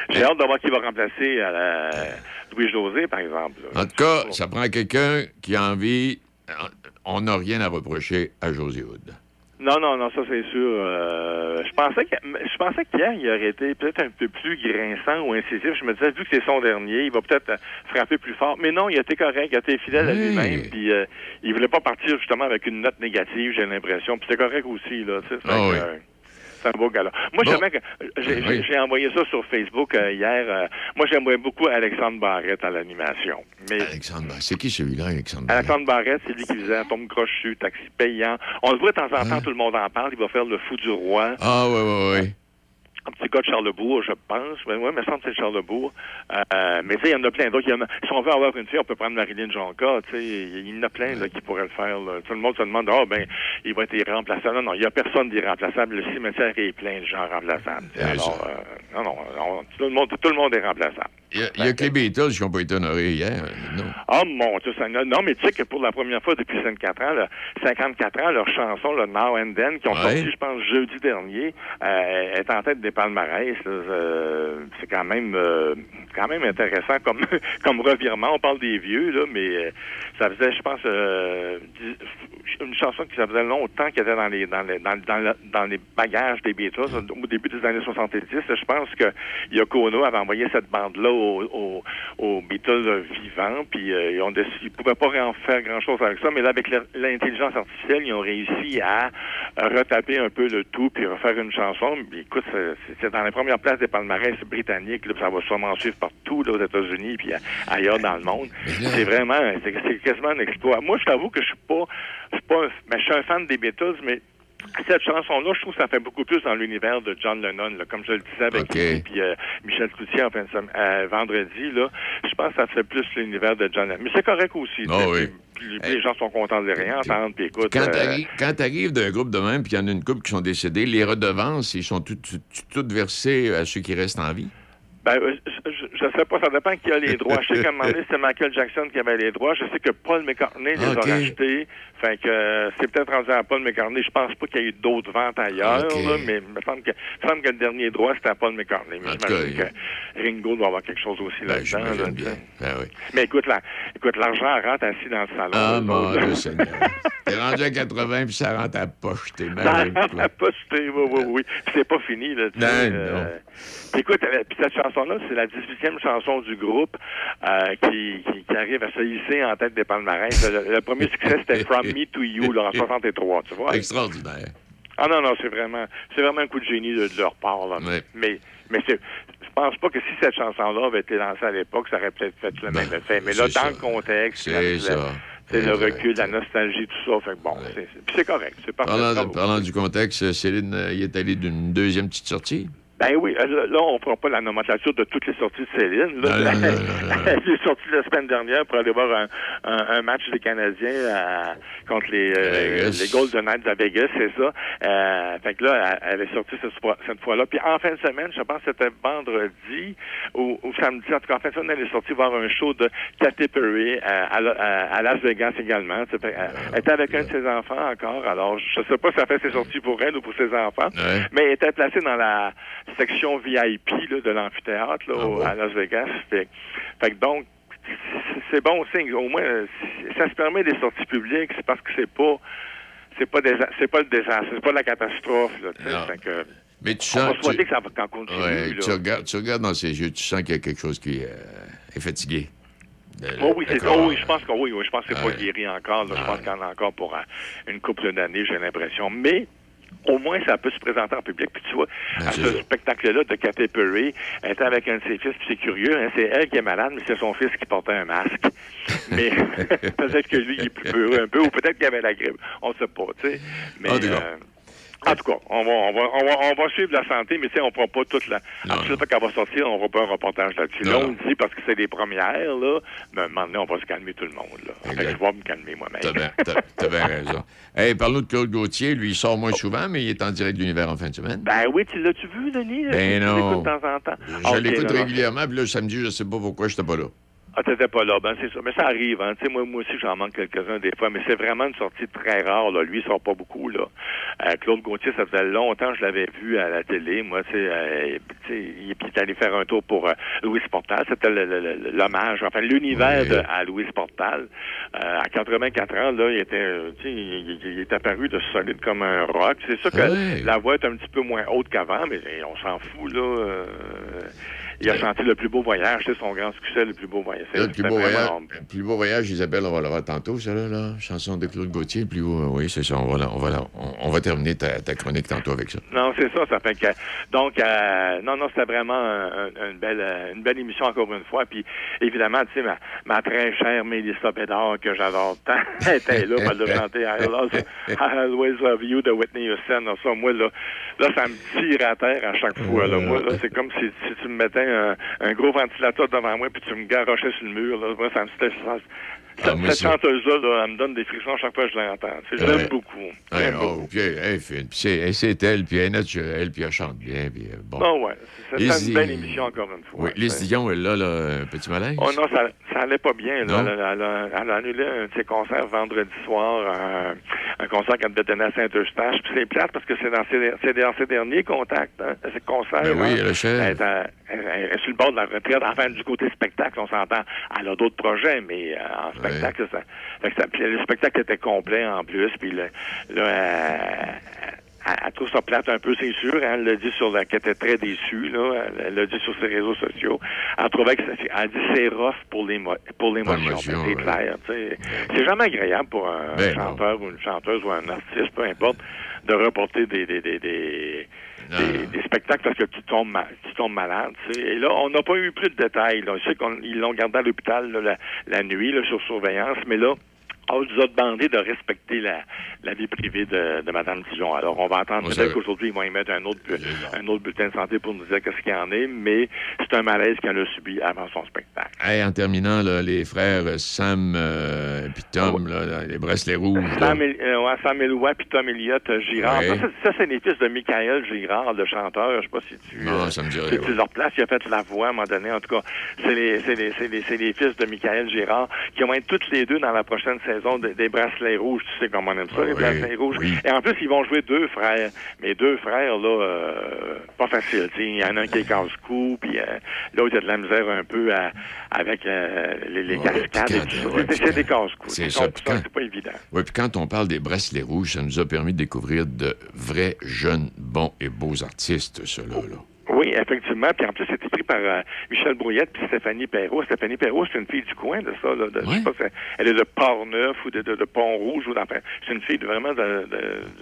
J'ai hâte de voir qui va remplacer à la- Louis-José, par exemple. là. En tout cas, ça prend quelqu'un qui a envie. On n'a rien à reprocher à José Hood. Non, non, non, ça c'est sûr. Euh, je pensais que je pensais qu'hier, il aurait été peut-être un peu plus grinçant ou incisif. Je me disais, vu que c'est son dernier, il va peut-être euh, frapper plus fort. Mais non, il a été correct, il a été fidèle à lui-même. Puis euh, il voulait pas partir justement avec une note négative, j'ai l'impression. Puis c'est correct aussi, là. Ah que, oui. Euh, c'est un beau gars-là. Moi, Bon. que j'ai, Oui. j'ai- envoyé ça sur Facebook euh, hier. euh, moi, j'aimerais beaucoup Alexandre Barrette à l'animation. Mais Alexandre Barrette. C'est qui celui-là, Alexandre Barrette? Alexandre Barrette, c'est lui qui faisait Tombe crochu, taxi payant. On le voit de temps en temps, tout le monde en parle. Il va faire le fou du roi. Ah, oui, oui, oui. Un petit gars de Charlebourg, je pense. Mais ouais, mais ça me semble que c'est Charlebourg. Euh, mais tu sais, il y en a plein d'autres. Si on veut avoir une fille, on peut prendre Marilyn Jonca. Tu sais, il y en a plein là, qui pourraient le faire. là. Tout le monde se demande, ah ben, il va être irremplaçable. Non, non, il n'y a personne d'irremplaçable. Le cimetière est plein de gens remplaçables. Alors, euh, non, non, on- tout, le monde, tout le monde est remplaçable. Il y a, il y a que les Beatles qui n'ont pas été honorés hier. Non? Oh mon Dieu, ça, non, mais tu sais que pour la première fois depuis 54 ans, là, 54 ans, leur chanson, le Now and Then, qui ont Ouais. sorti, je pense, jeudi dernier, euh, est en tête des palmarès. Euh, c'est quand même euh, quand même intéressant comme [laughs] comme revirement. On parle des vieux, là, mais euh, ça faisait, je pense, euh, une chanson qui ça faisait longtemps qu'elle était dans les dans les dans, dans, le- dans les bagages des Beatles au début des années 70. Je pense que Yoko Ono avait envoyé cette bande-là aux, aux, Beatles vivants, puis euh, ils ont ils pouvaient pas en faire grand-chose avec ça, mais là avec l'intelligence artificielle, ils ont réussi à retaper un peu le tout puis refaire une chanson. Écoute, c'est- dans les premières places des palmarès britanniques, là, ça va sûrement suivre partout là, aux États-Unis puis ailleurs dans le monde. C'est vraiment, c'est c'est quasiment un exploit. Moi, je t'avoue que je suis pas, je suis pas, mais je suis un fan des Beatles, mais cette chanson-là, je trouve que ça fait beaucoup plus dans l'univers de John Lennon, là, comme je le disais avec lui, puis euh, Michel Cloutier en fin de semaine, euh, vendredi, là, je pense que ça fait plus l'univers de John Lennon. Mais c'est correct aussi. sais, oui. puis- puis les gens sont contents de les réentendre, puis écoute... Quand euh, t'arrives d'un groupe de même, puis il y en a une couple qui sont décédés, les redevances, ils sont toutes, toutes versées à ceux qui restent en vie? Ben, euh, je, je, sais pas, ça dépend qui a les droits. Je sais qu'à un moment [laughs] donné, c'était Michael Jackson qui avait les droits. Je sais que Paul McCartney les a rachetés. Fait que euh, c'est peut-être rendu à Paul McCartney. Je pense pas qu'il y ait eu d'autres ventes ailleurs, là, mais il me semble que, il me semble que le dernier droit, c'était à Paul McCartney. Mais j'imagine que Ringo doit avoir quelque chose aussi là-dedans. j'imagine là, bien. tu sais. Ben oui. Mais écoute, la, écoute, l'argent rentre assis dans le salon. Ah, mon. Dieu [laughs] Seigneur. T'es rendu à 80 puis ça rentre à poche. T'es Ça rentre à poster, oui, oui, oui. Puis c'est pas fini, là. tu Non, non. euh, écoute, euh, puis cette chanson-là, c'est la 18e chanson du groupe euh, qui, qui, qui arrive à se hisser en tête des palmarès. Le, le premier succès, c'était From Me to You, là, en 63, tu vois? Extraordinaire. Ah non, non, c'est vraiment, c'est vraiment un coup de génie de, de leur part, là. Mais, mais c'est, je pense pas que si cette chanson-là avait été lancée à l'époque, ça aurait peut-être fait le même effet. Mais là, Ben, dans ça. le contexte, C'est la- ça. c'est le recul, la nostalgie, tout ça. Fait que bon, c'est, c'est- correct. Parlant, parlant du contexte, Céline, euh, il est allé d'une deuxième petite sortie? Ben oui, euh, là, on prend pas la nomenclature de toutes les sorties de Céline. Là. Elle est sortie la semaine dernière pour aller voir un, un, un match des Canadiens à- contre les, euh, les Golden Knights à Vegas, c'est ça. Euh, fait que là, elle, est sortie cette, fois- cette fois-là. Puis en fin de semaine, je pense que c'était vendredi ou, ou samedi, en tout cas en fin de semaine, elle est sortie voir un show de Katy Perry à, à, à- à Las Vegas également. Sais, fait, elle, elle était avec un de ses enfants encore. Alors, je sais pas si ça fait ses sorties pour elle ou pour ses enfants, Ouais. mais elle était placée dans la section VIP là, de l'amphithéâtre là, Ah au- à Las Vegas. Fait, fait que donc, c'est- bon signe. Au moins, ça se permet des sorties publiques, c'est parce que c'est pas c'est pas des, c'est pas le désastre, c'est pas la catastrophe. Là. Fait que, Mais tu on sens. va souhaiter tu- que ça va qu'en continue. Ouais, là. tu, regardes, tu regardes dans ses yeux, tu sens qu'il y a quelque chose qui euh, est fatigué. Le- Oh oui, c'est, oh oui, je pense que oui, oui, je pense que c'est Ouais. pas guéri encore. là. Je pense qu'il y en a encore pour euh, une couple d'années, j'ai l'impression. Mais au moins, ça peut se présenter en public. Puis tu vois, à ce spectacle-là de Katy Perry, elle était avec un de ses fils, puis c'est curieux, hein, c'est elle qui est malade, mais c'est son fils qui portait un masque. [laughs] Mais [laughs] peut-être que lui, il est plus peureux un peu, ou peut-être qu'il avait la grippe. On ne sait pas, tu sais. Mais Ah, en tout cas, on va, on va, on va, on va suivre la santé, mais tu sais, on ne prend pas toute la. Chaque fois qu'elle va sortir, on ne va pas un reportage là-dessus. Là, on le dit parce que c'est les premières, là. Mais à un moment donné, on va se calmer tout le monde, là. Fait que je vais me calmer moi-même. T'as bien, t'as- bien raison. [laughs] Hey, parle-nous de Claude Gauthier. Lui, il sort moins souvent, mais il est en direct de l'univers en fin de semaine. Ben oui, tu l'as-tu vu, Denis? Ben Tu non. de temps en temps. Je l'écoute régulièrement, puis là, samedi, je sais pas pourquoi, j'étais pas là. Ah, t'étais pas là, ben c'est ça. Mais ça arrive, hein. Tu sais, moi, moi aussi, j'en manque quelques-uns des fois, mais c'est vraiment une sortie très rare, là. Lui, il sort pas beaucoup, là. Euh, Claude Gauthier, ça faisait longtemps que je l'avais vu à la télé. Moi, tu sais, euh, il est allé faire un tour pour euh, Louis Portal. C'était l'hommage, enfin, l'univers à Louis Portal. Euh, à 84 ans, là, il était, euh, tu sais, il, est apparu de solide comme un rock. C'est sûr que la voix est un petit peu moins haute qu'avant, mais on s'en fout, là. Il a senti le plus beau voyage, c'est son grand succès, le plus beau voyage. Le plus beau, voyage, le plus beau voyage, Isabelle, on va l'avoir tantôt, ça, là. Chanson de Claude Gauthier, le plus beau. Oui, c'est ça. On va, on va, on, on va terminer ta, ta chronique tantôt avec ça. Non, c'est ça, ça fait que donc euh, non, non, c'était vraiment un- un- une belle une belle émission encore une fois. Puis évidemment, tu sais, ma, ma très chère Mélissa Bédard, que j'adore tant, [laughs] elle était là, elle a [laughs] chanté I always love you de Whitney Houston. Ça, moi, là, là, ça me tire à terre à chaque fois. Là. Moi, là, c'est comme si, si tu me mettais un, un gros ventilateur devant moi puis tu me garochais sur le mur. Là. Moi, ça me ça- Ah, cette ça- chanteuse-là, là, elle me donne des frissons chaque fois que je l'entends. Tu sais, Je Ouais. l'aime beaucoup. Ouais, oh, beaucoup. puis elle, est fine. Puis c'est, elle, c'est elle, puis elle est naturelle, puis elle chante bien. Puis, euh, bon. Oh, ouais. C'était une belle émission, encore une fois. Oui, Lise Dion, elle a là, un petit malaise? Oh non, ça, ça allait pas bien. Là. Elle, a- elle a, elle a annulé un de ses concerts vendredi soir, un, un concert qu'elle devait donner à Saint-Eustache. Puis c'est plate parce que c'est dans ses, c'est dans ses derniers contacts, hein, ses concerts. Ben oui, hein. elle est, à- est sur le bord de la retraite. Enfin, du côté spectacle, on s'entend. Elle a d'autres projets, mais euh, en spectacle, ça, fait que ça- le spectacle était complet en plus. Puis le- là, elle- trouve ça plate un peu, c'est sûr. hein. Elle l'a dit sur la, qu'elle était très déçue, là. Elle- l'a dit sur ses réseaux sociaux. Elle trouvait que elle dit c'est rough pour l'émo- pour l'émotion. c'est ouais. clair, tu sais. C'est jamais agréable pour un Ben, chanteur ou une chanteuse ou un artiste, peu importe, de reporter des, des, des, des, des- spectacles parce que tu tombes, ma- tu tombes malade. tu sais. Et là, on n'a pas eu plus de détails. Là. Je sais qu'ils l'ont gardé à l'hôpital là, la, la nuit là, sur surveillance, mais là, on nous a demandé de respecter la, la vie privée de, de Mme Dijon. Alors, on va attendre. Peut-être qu'aujourd'hui, ils vont émettre un autre, un autre bulletin de santé pour nous dire qu'est-ce qu'il y en est, mais c'est un malaise qu'elle a subi avant son spectacle. Hey, en terminant, là, les frères euh, Sam euh, puis Tom, là, les bracelets rouges. Sam, El- euh, ouais, Sam Eloy puis Tom Elliott euh, Girard. Ouais. Ça, c'est- ça, c'est les fils de Michael Girard, le chanteur. Je sais pas si tu... Non, euh, ça me dirait, si tu leur places. Il a fait la voix à un moment donné. En tout cas, c'est les, fils de Michael Girard qui vont être toutes les deux dans la prochaine saison de- des Bracelets Rouges. Tu sais comment on aime ça, Ah les oui, Bracelets Rouges. oui. Et en plus, ils vont jouer deux frères. Mais deux frères, là, euh, pas facile. Il y en a un qui est casse-cou, puis euh, l'autre, il a de la misère un peu à- avec euh, les, les cascades et tout ça. ouais, C'est- des casse-cou. C'est ça. C'est pas évident. Oui, puis quand on parle des bracelets rouges, ça nous a permis de découvrir de vrais, jeunes, bons et beaux artistes, ceux-là. Là. Oui, effectivement. Puis en plus, c'est écrit par euh, Michel Brouillette puis Stéphanie Perrault. Stéphanie Perrault, c'est une fille du coin de ça. Là, de, Je sais pas si elle est de Port-Neuf ou de, de, de Pont-Rouge. ou. C'est une fille de, vraiment de...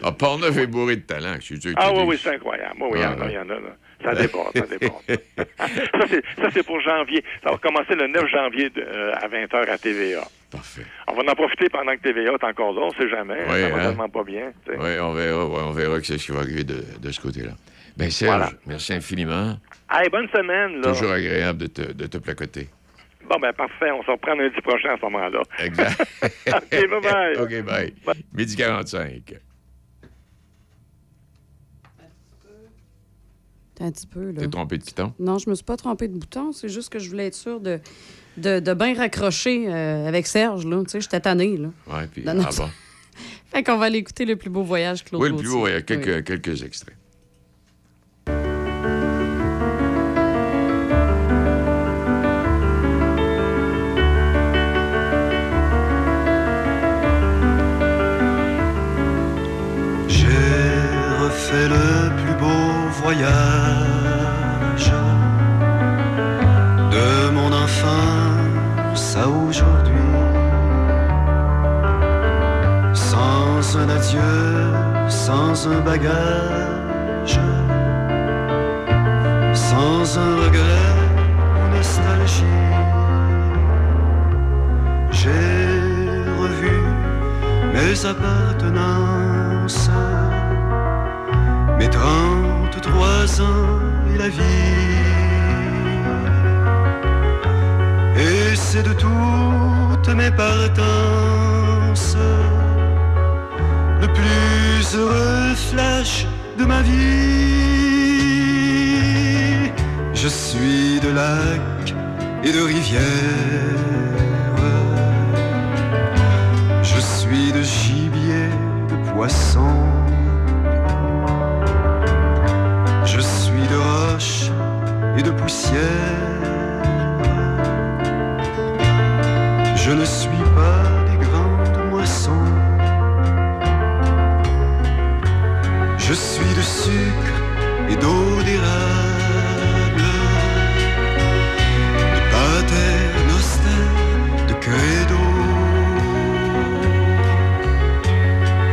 Ah, Portneuf est bourré de talent. Je suis Ah oui, oui, c'est incroyable. Oui, oui, il y en Ah, a, il y en a. Là. Ça déborde, ça déborde. [laughs] ça, c'est, pour janvier. Ça va commencer le 9 janvier de- euh, à 20h à TVA. Parfait. On va en profiter pendant que TVA est encore là. On sait jamais. Oui, ça va hein? tellement pas bien. Oui, on verra, ouais, on verra que c'est ce qui va arriver de, de ce côté-là. Bien, Serge, Voilà. merci infiniment. Hey, bonne semaine. Là. Toujours agréable de te, de te placoter. Bon, ben parfait. On se reprend lundi prochain à ce moment-là. Exact. [laughs] OK, bye-bye. [laughs] OK, bye. Midi 45. T'as un petit peu, là. T'es trompé de piton? Non, je me suis pas trompé de bouton. C'est juste que je voulais être sûre de, de, de bien raccrocher euh, avec Serge, là. Tu sais, j'étais tannée, là. Oui, puis ah bon. [laughs] Fait qu'on va aller écouter le plus beau voyage, Claude Oui, le plus beau, il y a Gaultier. quelques, Oui. quelques extraits. Voyage de mon enfance à aujourd'hui. Sans un adieu, sans un bagage, sans un regret ou nostalgie. J'ai revu mes appartenances, mes 33 ans et la vie. Et c'est de toutes mes partances le plus heureux flash de ma vie. Je suis de lacs et de rivières. Je suis de gibier, de poisson. De poussière. Je ne suis pas des grandes moissons. Je suis de sucre et d'eau d'érable, de pater noster, de credo.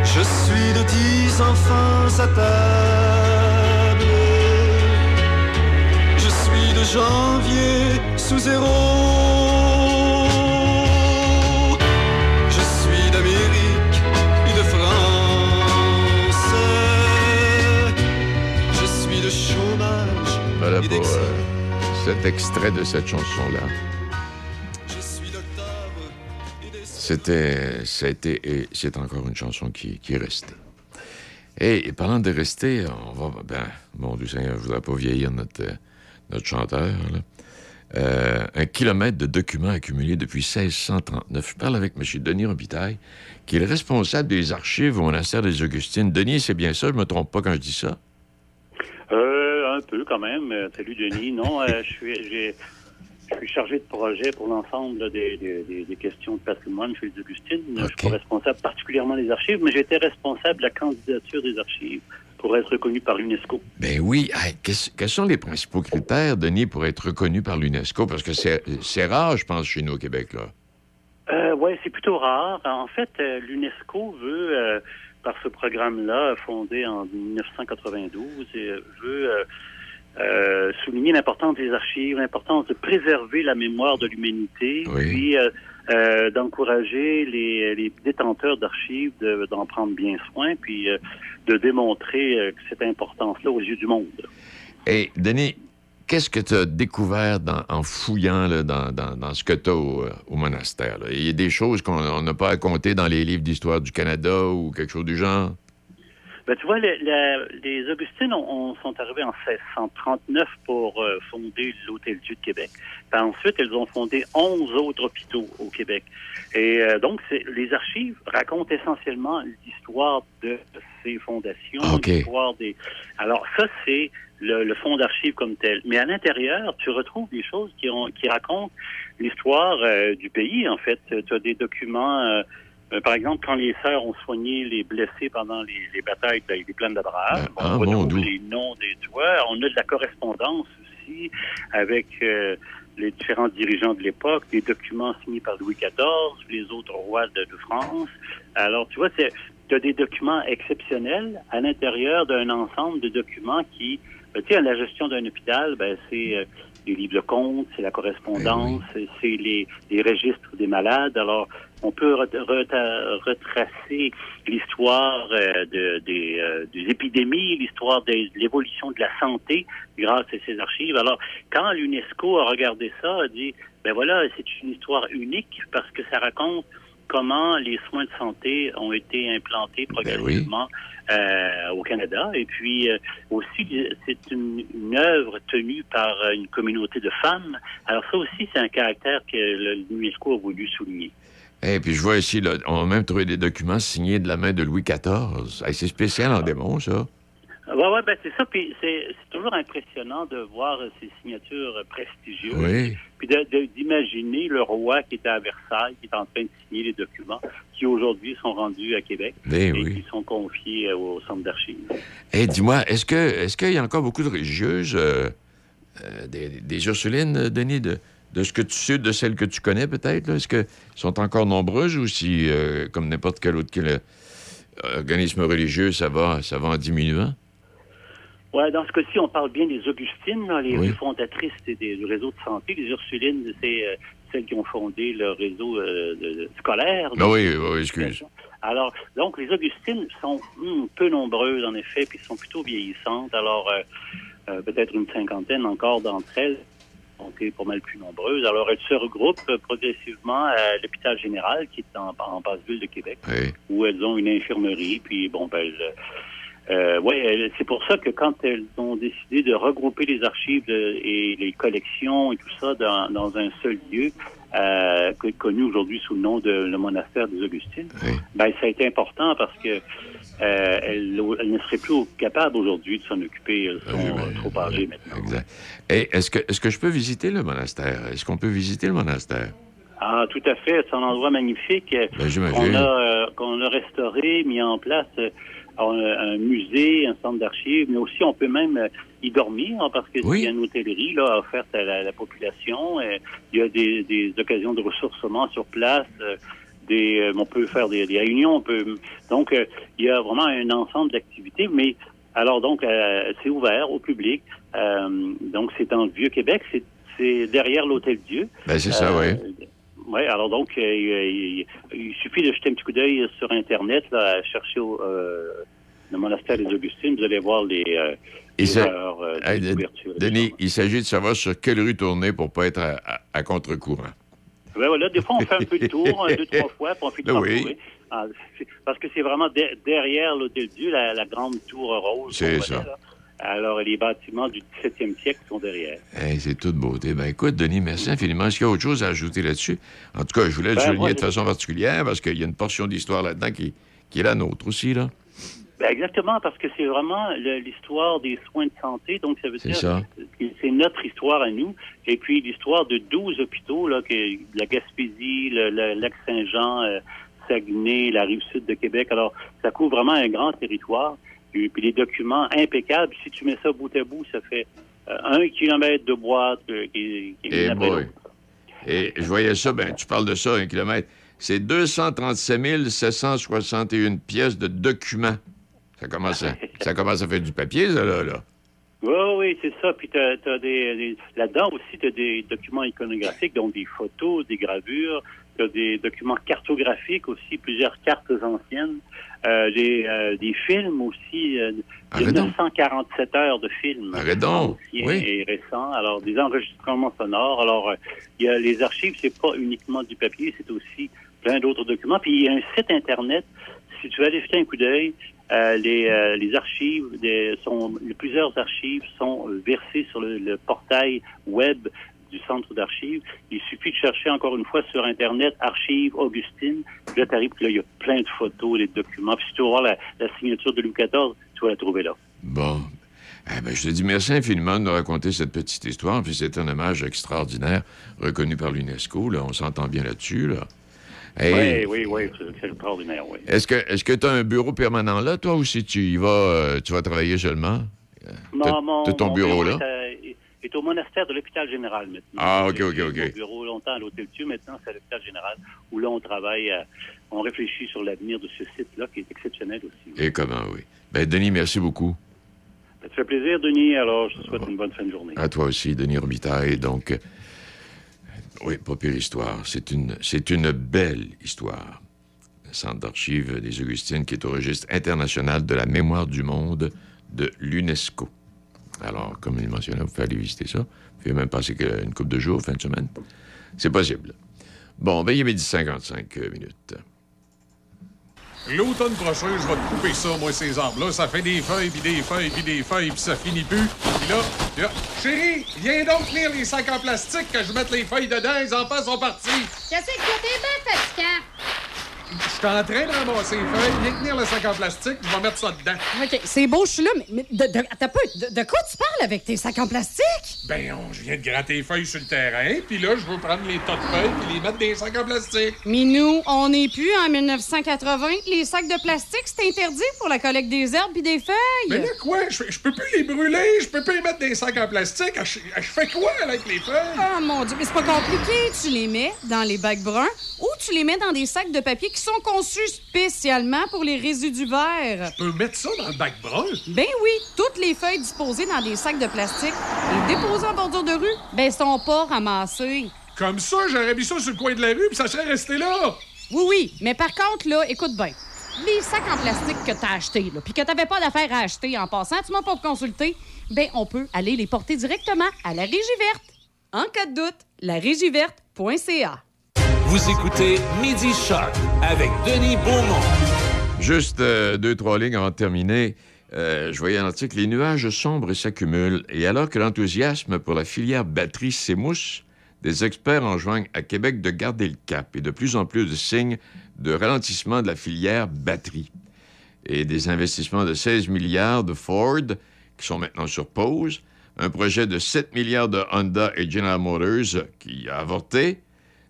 Je suis de dix enfants à table. Janvier sous zéro. Je suis d'Amérique et de France. Je suis de chômage Voilà et pour euh, cet extrait de cette chanson-là. C'était, ça a été et c'est encore une chanson qui, qui est restée. Et, et parlant de rester, on va, ben, mon Dieu Seigneur, je voudrais pas vieillir notre, euh, notre chanteur, là. Euh, un kilomètre de documents accumulés depuis 1639. Je parle avec M. Denis Robitaille, qui est le responsable des archives au monastère des Augustines. Denis, c'est bien ça, je me trompe pas quand je dis ça? Euh, un peu quand même. Euh, Salut Denis. Non, euh, [laughs] je suis j'ai- je suis chargé de projet pour l'ensemble des, des- des- des questions de patrimoine chez les Augustines. Je suis pas responsable particulièrement des archives, mais j'étais responsable de la candidature des archives pour être reconnu par l'UNESCO. Ben oui. Hey, quels sont les principaux critères, Denis, pour être reconnu par l'UNESCO? Parce que c'est rare, je pense, chez nous au Québec, là. Euh, oui, c'est plutôt rare. En fait, euh, l'UNESCO veut, euh, par ce programme-là, fondé en 1992, et, euh, veut euh, souligner l'importance des archives, l'importance de préserver la mémoire de l'humanité, puis euh, d'encourager les, détenteurs d'archives de- d'en prendre bien soin, puis euh, de démontrer euh, cette importance-là aux yeux du monde. Et Denis, qu'est-ce que tu as découvert en fouillant dans, ce que tu as au, monastère? Il y a des choses qu'on on n'a pas à compter dans les livres d'histoire du Canada ou quelque chose du genre? Ben, tu vois, les, la- les Augustines ont- ont- sont arrivés en 1639 pour euh, fonder l'Hôtel-Dieu de Québec. Puis ensuite, elles ont fondé 11 autres hôpitaux au Québec. Et euh, donc, les archives racontent essentiellement l'histoire de ces fondations, Ah, l'histoire des... Alors, ça, c'est le, le fond d'archives comme tel. Mais à l'intérieur, tu retrouves des choses qui, ont, qui racontent l'histoire euh, du pays, en fait. Tu as des documents... euh, par exemple, quand les sœurs ont soigné les blessés pendant les, les batailles de- des plaines d'Abraham, ah, on retrouve d'où? les noms des tueurs. On a de la correspondance aussi avec euh, les différents dirigeants de l'époque, des documents signés par Louis XIV, les autres rois de, de France. Alors, tu vois, c'est tu as des documents exceptionnels à l'intérieur d'un ensemble de documents qui, ben, tu sais, la gestion d'un hôpital, ben, c'est euh, les livres de comptes, c'est la correspondance, c'est les, les registres des malades. Alors, on peut retracer l'histoire euh, de, des, euh, des épidémies, l'histoire de l'évolution de la santé grâce à ces archives. Alors, quand l'UNESCO a regardé ça, a dit, ben voilà, c'est une histoire unique parce que ça raconte comment les soins de santé ont été implantés progressivement euh, au Canada. Et puis euh, aussi, c'est une, une œuvre tenue par euh, une communauté de femmes. Alors ça aussi, c'est un caractère que le- l'UNESCO a voulu souligner. Et puis je vois ici, là, on a même trouvé des documents signés de la main de Louis XIV. Hey, c'est spécial en démon, ça. Ouais, ouais, ben c'est ça. Puis c'est toujours impressionnant de voir ces signatures prestigieuses. Oui. Puis d'imaginer le roi qui était à Versailles, qui est en train de signer les documents, qui aujourd'hui sont rendus à Québec Ben et oui. qui sont confiés euh, au centre d'archives. Et dis-moi, est-ce que est-ce qu'il y a encore beaucoup de religieuses, euh, euh, des, des Ursulines, Denis, de, de ce que tu sais, de celles que tu connais peut-être? là? Est-ce qu'elles sont encore nombreuses ou si, euh, comme n'importe quel autre quel, organisme religieux, ça va, ça va en diminuant? Ouais, dans ce cas-ci, on parle bien des Augustines, là, les Oui. fondatrices des, du réseau de santé. Les Ursulines, c'est euh, celles qui ont fondé le réseau euh, de- scolaire. Ah oui, oui, excuse. Alors, donc, les Augustines sont hum, peu nombreuses, en effet, puis sont plutôt vieillissantes. Alors, euh, peut-être une cinquantaine encore d'entre elles ont été pas mal plus nombreuses. Alors, elles se regroupent progressivement à l'hôpital général, qui est en, en basse-ville de Québec, Oui. où elles ont une infirmerie, puis bon, ben, elles, euh, ouais, elles- c'est pour ça que quand elles ont décidé de regrouper les archives de- et les collections et tout ça dans, dans un seul lieu, euh, connu aujourd'hui sous le nom de le monastère des Augustines, ben ça a été important parce que euh, ne seraient plus capables aujourd'hui de s'en occuper. Elles sont euh, trop âgées maintenant. Exact. Et est-ce que, est-ce que je peux visiter le monastère? Est-ce qu'on peut visiter le monastère? Ah, tout à fait. C'est un endroit magnifique euh, Ben, qu'on a, euh, qu'on a restauré, mis en place euh, un, musée, un centre d'archives, mais aussi on peut même euh, y dormir hein, parce que Oui. c'est une hôtellerie là offerte à la, la population. Euh, il y a des, des occasions de ressourcement sur place. euh, des, on peut faire des, des réunions. On peut donc euh, il y a vraiment un ensemble d'activités, mais alors donc euh, c'est ouvert au public. Euh, donc c'est le vieux Québec. C'est c'est derrière l'hôtel Dieu. Ben, c'est ça, oui. Oui, alors donc, euh, il, il suffit de jeter un petit coup d'œil sur Internet, là, à chercher euh, le monastère des Augustines, vous allez voir les, euh, les heures euh, Hey. Denis, il s'agit de savoir sur quelle rue tourner pour pas être à, à- à contre-courant. Ben voilà, des fois, on fait un peu de [laughs] tour, un, deux, trois fois, puis on finit Ben par oui. Ah, parce que c'est vraiment de- derrière l'Hôtel Dieu, la, la grande tour rose. C'est ça. là. Alors, les bâtiments du 17e siècle sont derrière. Hey, c'est toute beauté. Ben écoute, Denis, merci infiniment. Est-ce qu'il y a autre chose à ajouter là-dessus? En tout cas, je voulais le Ben, souligner moi, de façon particulière parce qu'il y a une portion d'histoire là-dedans qui, qui est la nôtre aussi, là. Ben exactement, parce que c'est vraiment l'histoire des soins de santé. Donc, ça veut C'est dire ça. que c'est notre histoire à nous. Et puis, l'histoire de 12 hôpitaux, là, que la Gaspésie, le, le lac Saint-Jean, euh, Saguenay, la rive sud de Québec. Alors, ça couvre vraiment un grand territoire. Puis, les documents impeccables, si tu mets ça bout à bout, ça fait euh, un kilomètre de boîte euh, qui, qui est Eh. Et je voyais ça, ben tu parles de ça, un kilomètre. C'est 237 761 pièces de documents. Ça commence à, [laughs] ça commence à faire du papier, ça, là. là. Oui, oui, c'est ça. Puis t'as, t'as des, des- là-dedans aussi, tu as des documents iconographiques, donc des photos, des gravures, tu as des documents cartographiques aussi, plusieurs cartes anciennes, euh, des, euh, des films aussi, euh, il y a Arrête donc. 947 heures de films Arrête donc. anciens Oui. et récents. Alors, des enregistrements sonores. Alors, euh, il y a les archives, c'est pas uniquement du papier, c'est aussi plein d'autres documents. Puis il y a un site Internet, si tu veux aller jeter un coup d'œil, euh, les, euh, les archives, des, sont, plusieurs archives sont versées sur le, le portail web du centre d'archives. Il suffit de chercher encore une fois sur Internet Archives Augustine. Là, t'arrives, puis là, il y a plein de photos, des documents. Puis si tu vas voir la, la signature de Louis XIV, tu vas la trouver là. Bon. Eh ben, je te dis merci infiniment de nous raconter cette petite histoire. Puis c'est un hommage extraordinaire reconnu par l'UNESCO. Là. On s'entend bien là-dessus. Là. Hey, Oui, oui, oui, c'est extraordinaire, oui. Est-ce que est-ce que tu as un bureau permanent là, toi, ou si tu y vas, euh, tu vas travailler seulement? T'as- Mon, ton mon bureau, là? Est, au monastère de l'hôpital général maintenant. Ah, OK, OK, OK. Mon bureau longtemps à l'hôtel Dieu, maintenant c'est à l'hôpital général où là on travaille, à- on réfléchit sur l'avenir de ce site-là qui est exceptionnel aussi. Et comment, oui. Ben, Denis, merci beaucoup. Ça te fait plaisir, Denis, alors je te souhaite une bonne fin de journée. À toi aussi, Denis Robitaille. Donc, euh, oui, pas pire histoire. C'est une, c'est une belle histoire. Le Centre d'archives des Augustines qui est au registre international de la mémoire du monde de l'UNESCO. Alors, comme il mentionnait, vous pouvez aller visiter ça. Vous pouvez même passer que- une couple de jours, fin de semaine. C'est possible. Bon, ben, il est midi 55 euh, minutes. L'automne prochain, je vais te couper ça, moi, ces arbres-là. Ça fait des feuilles, puis des feuilles, puis des feuilles, puis ça finit plus. Puis là, là, chérie, viens donc tenir les sacs en plastique que je mette les feuilles dedans. Les enfants sont partis. Qu'est-ce que t'es bien fatigant? Je suis en train de ramasser les feuilles. Viens tenir le sac en plastique, je vais mettre ça dedans. OK, c'est beau, je suis là, mais, mais de, peu, de, de quoi tu parles avec tes sacs en plastique? Ben, on- je viens de gratter les feuilles sur le terrain, puis là, je veux prendre les tas de feuilles puis les mettre dans les sacs en plastique. Mais nous, on n'est plus en 1980. Les sacs de plastique, c'est interdit pour la collecte des herbes et des feuilles. Mais là, quoi? Je, je peux plus les brûler, je peux plus les mettre dans les sacs en plastique. Je, je fais quoi avec les feuilles? Oh mon Dieu, mais c'est pas compliqué. Tu les mets dans les bacs bruns ou tu les mets dans des sacs de papier qui sont conçus spécialement pour les résidus verts. Je peux mettre ça dans le bac brun? Ben oui, toutes les feuilles disposées dans des sacs de plastique et déposées en bordure de rue, ben sont pas ramassées. Comme ça, j'aurais mis ça sur le coin de la rue, puis ça serait resté là. Oui, oui, mais par contre, là, écoute bien. Les sacs en plastique que t'as achetés, là, puis que t'avais pas d'affaire à acheter en passant, tu m'as pas consulté, ben on peut aller les porter directement à la Régie verte. En cas de doute, la verte.ca. Vous écoutez Midi Shark avec Denis Beaumont. Juste euh, deux, trois lignes avant de terminer. Euh, je voyais un article. Les nuages sombres s'accumulent et alors que l'enthousiasme pour la filière batterie s'émousse, des experts enjoignent à Québec de garder le cap et de plus en plus de signes de ralentissement de la filière batterie. Et des investissements de 16 milliards de Ford qui sont maintenant sur pause, un projet de 7 milliards de Honda et General Motors qui a avorté,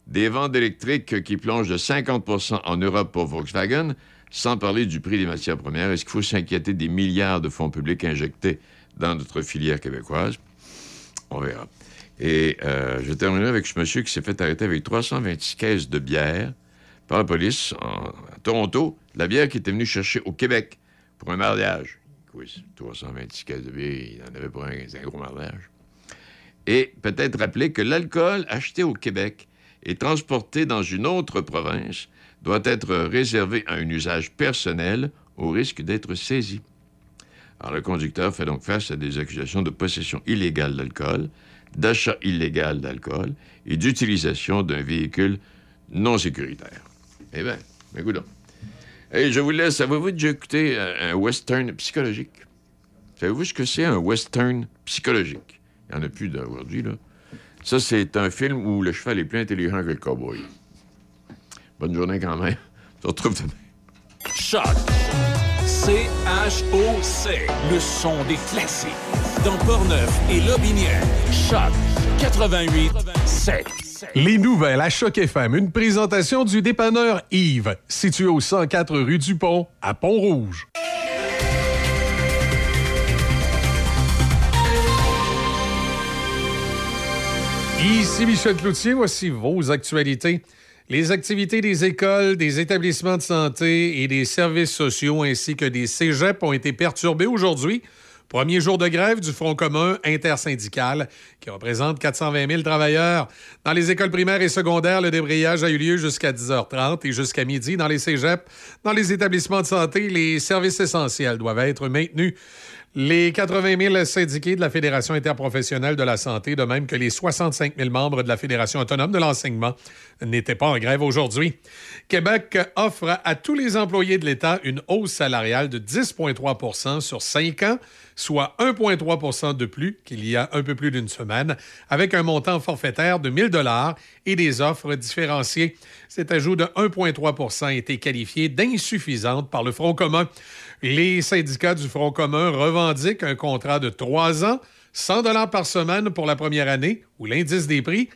des ventes électriques qui plongent de 50% en Europe pour Volkswagen, sans parler du prix des matières premières. Est-ce qu'il faut s'inquiéter des milliards de fonds publics injectés dans notre filière québécoise? On verra. Et euh, je terminerai avec ce monsieur qui s'est fait arrêter avec 326 caisses de bière par la police en- à Toronto. La bière qui était venue chercher au Québec pour un mariage. Oui, 326 caisses de bière, il en avait pour un, gros mariage. Et peut-être rappeler que l'alcool acheté au Québec et transporté dans une autre province doit être réservé à un usage personnel au risque d'être saisi. Alors, le conducteur fait donc face à des accusations de possession illégale d'alcool, d'achat illégal d'alcool et d'utilisation d'un véhicule non sécuritaire. Eh bien, écoute donc. Et je vous laisse. Avez-vous déjà écouté euh, un western psychologique? Savez-vous ce que c'est un western psychologique? Il n'y en a plus d'aujourd'hui, là. Ça, c'est un film où le cheval est plus intelligent que le cowboy. Bonne journée quand même. On se retrouve demain. Choc. C-H-O-C. Le son des classiques. Dans Portneuf et Lobinière. Choc 88 7. Les nouvelles à Choc FM, une présentation du dépanneur Yves, situé au 104 rue du Pont, à Pont-Rouge. Ici Michel Cloutier, voici vos actualités. Les activités des écoles, des établissements de santé et des services sociaux ainsi que des cégeps ont été perturbées aujourd'hui Premier jour de grève du Front commun intersyndical qui représente 420 000 travailleurs. Dans les écoles primaires et secondaires, le débrayage a eu lieu jusqu'à 10h30 et jusqu'à midi dans les cégeps. Dans les établissements de santé, les services essentiels doivent être maintenus. Les 80 000 syndiqués de la Fédération interprofessionnelle de la santé, de même que les 65 000 membres de la Fédération autonome de l'enseignement, n'étaient pas en grève aujourd'hui. Québec offre à tous les employés de l'État une hausse salariale de 10,3% sur 5 ans, soit 1,3% de plus qu'il y a un peu plus d'une semaine, avec un montant forfaitaire de 1 000 et des offres différenciées. Cet ajout de 1,3% a été qualifié d'insuffisante par le Front commun. Les syndicats du Front commun revendiquent un contrat de trois ans, 100 dollars par semaine pour la première année, où l'indice des prix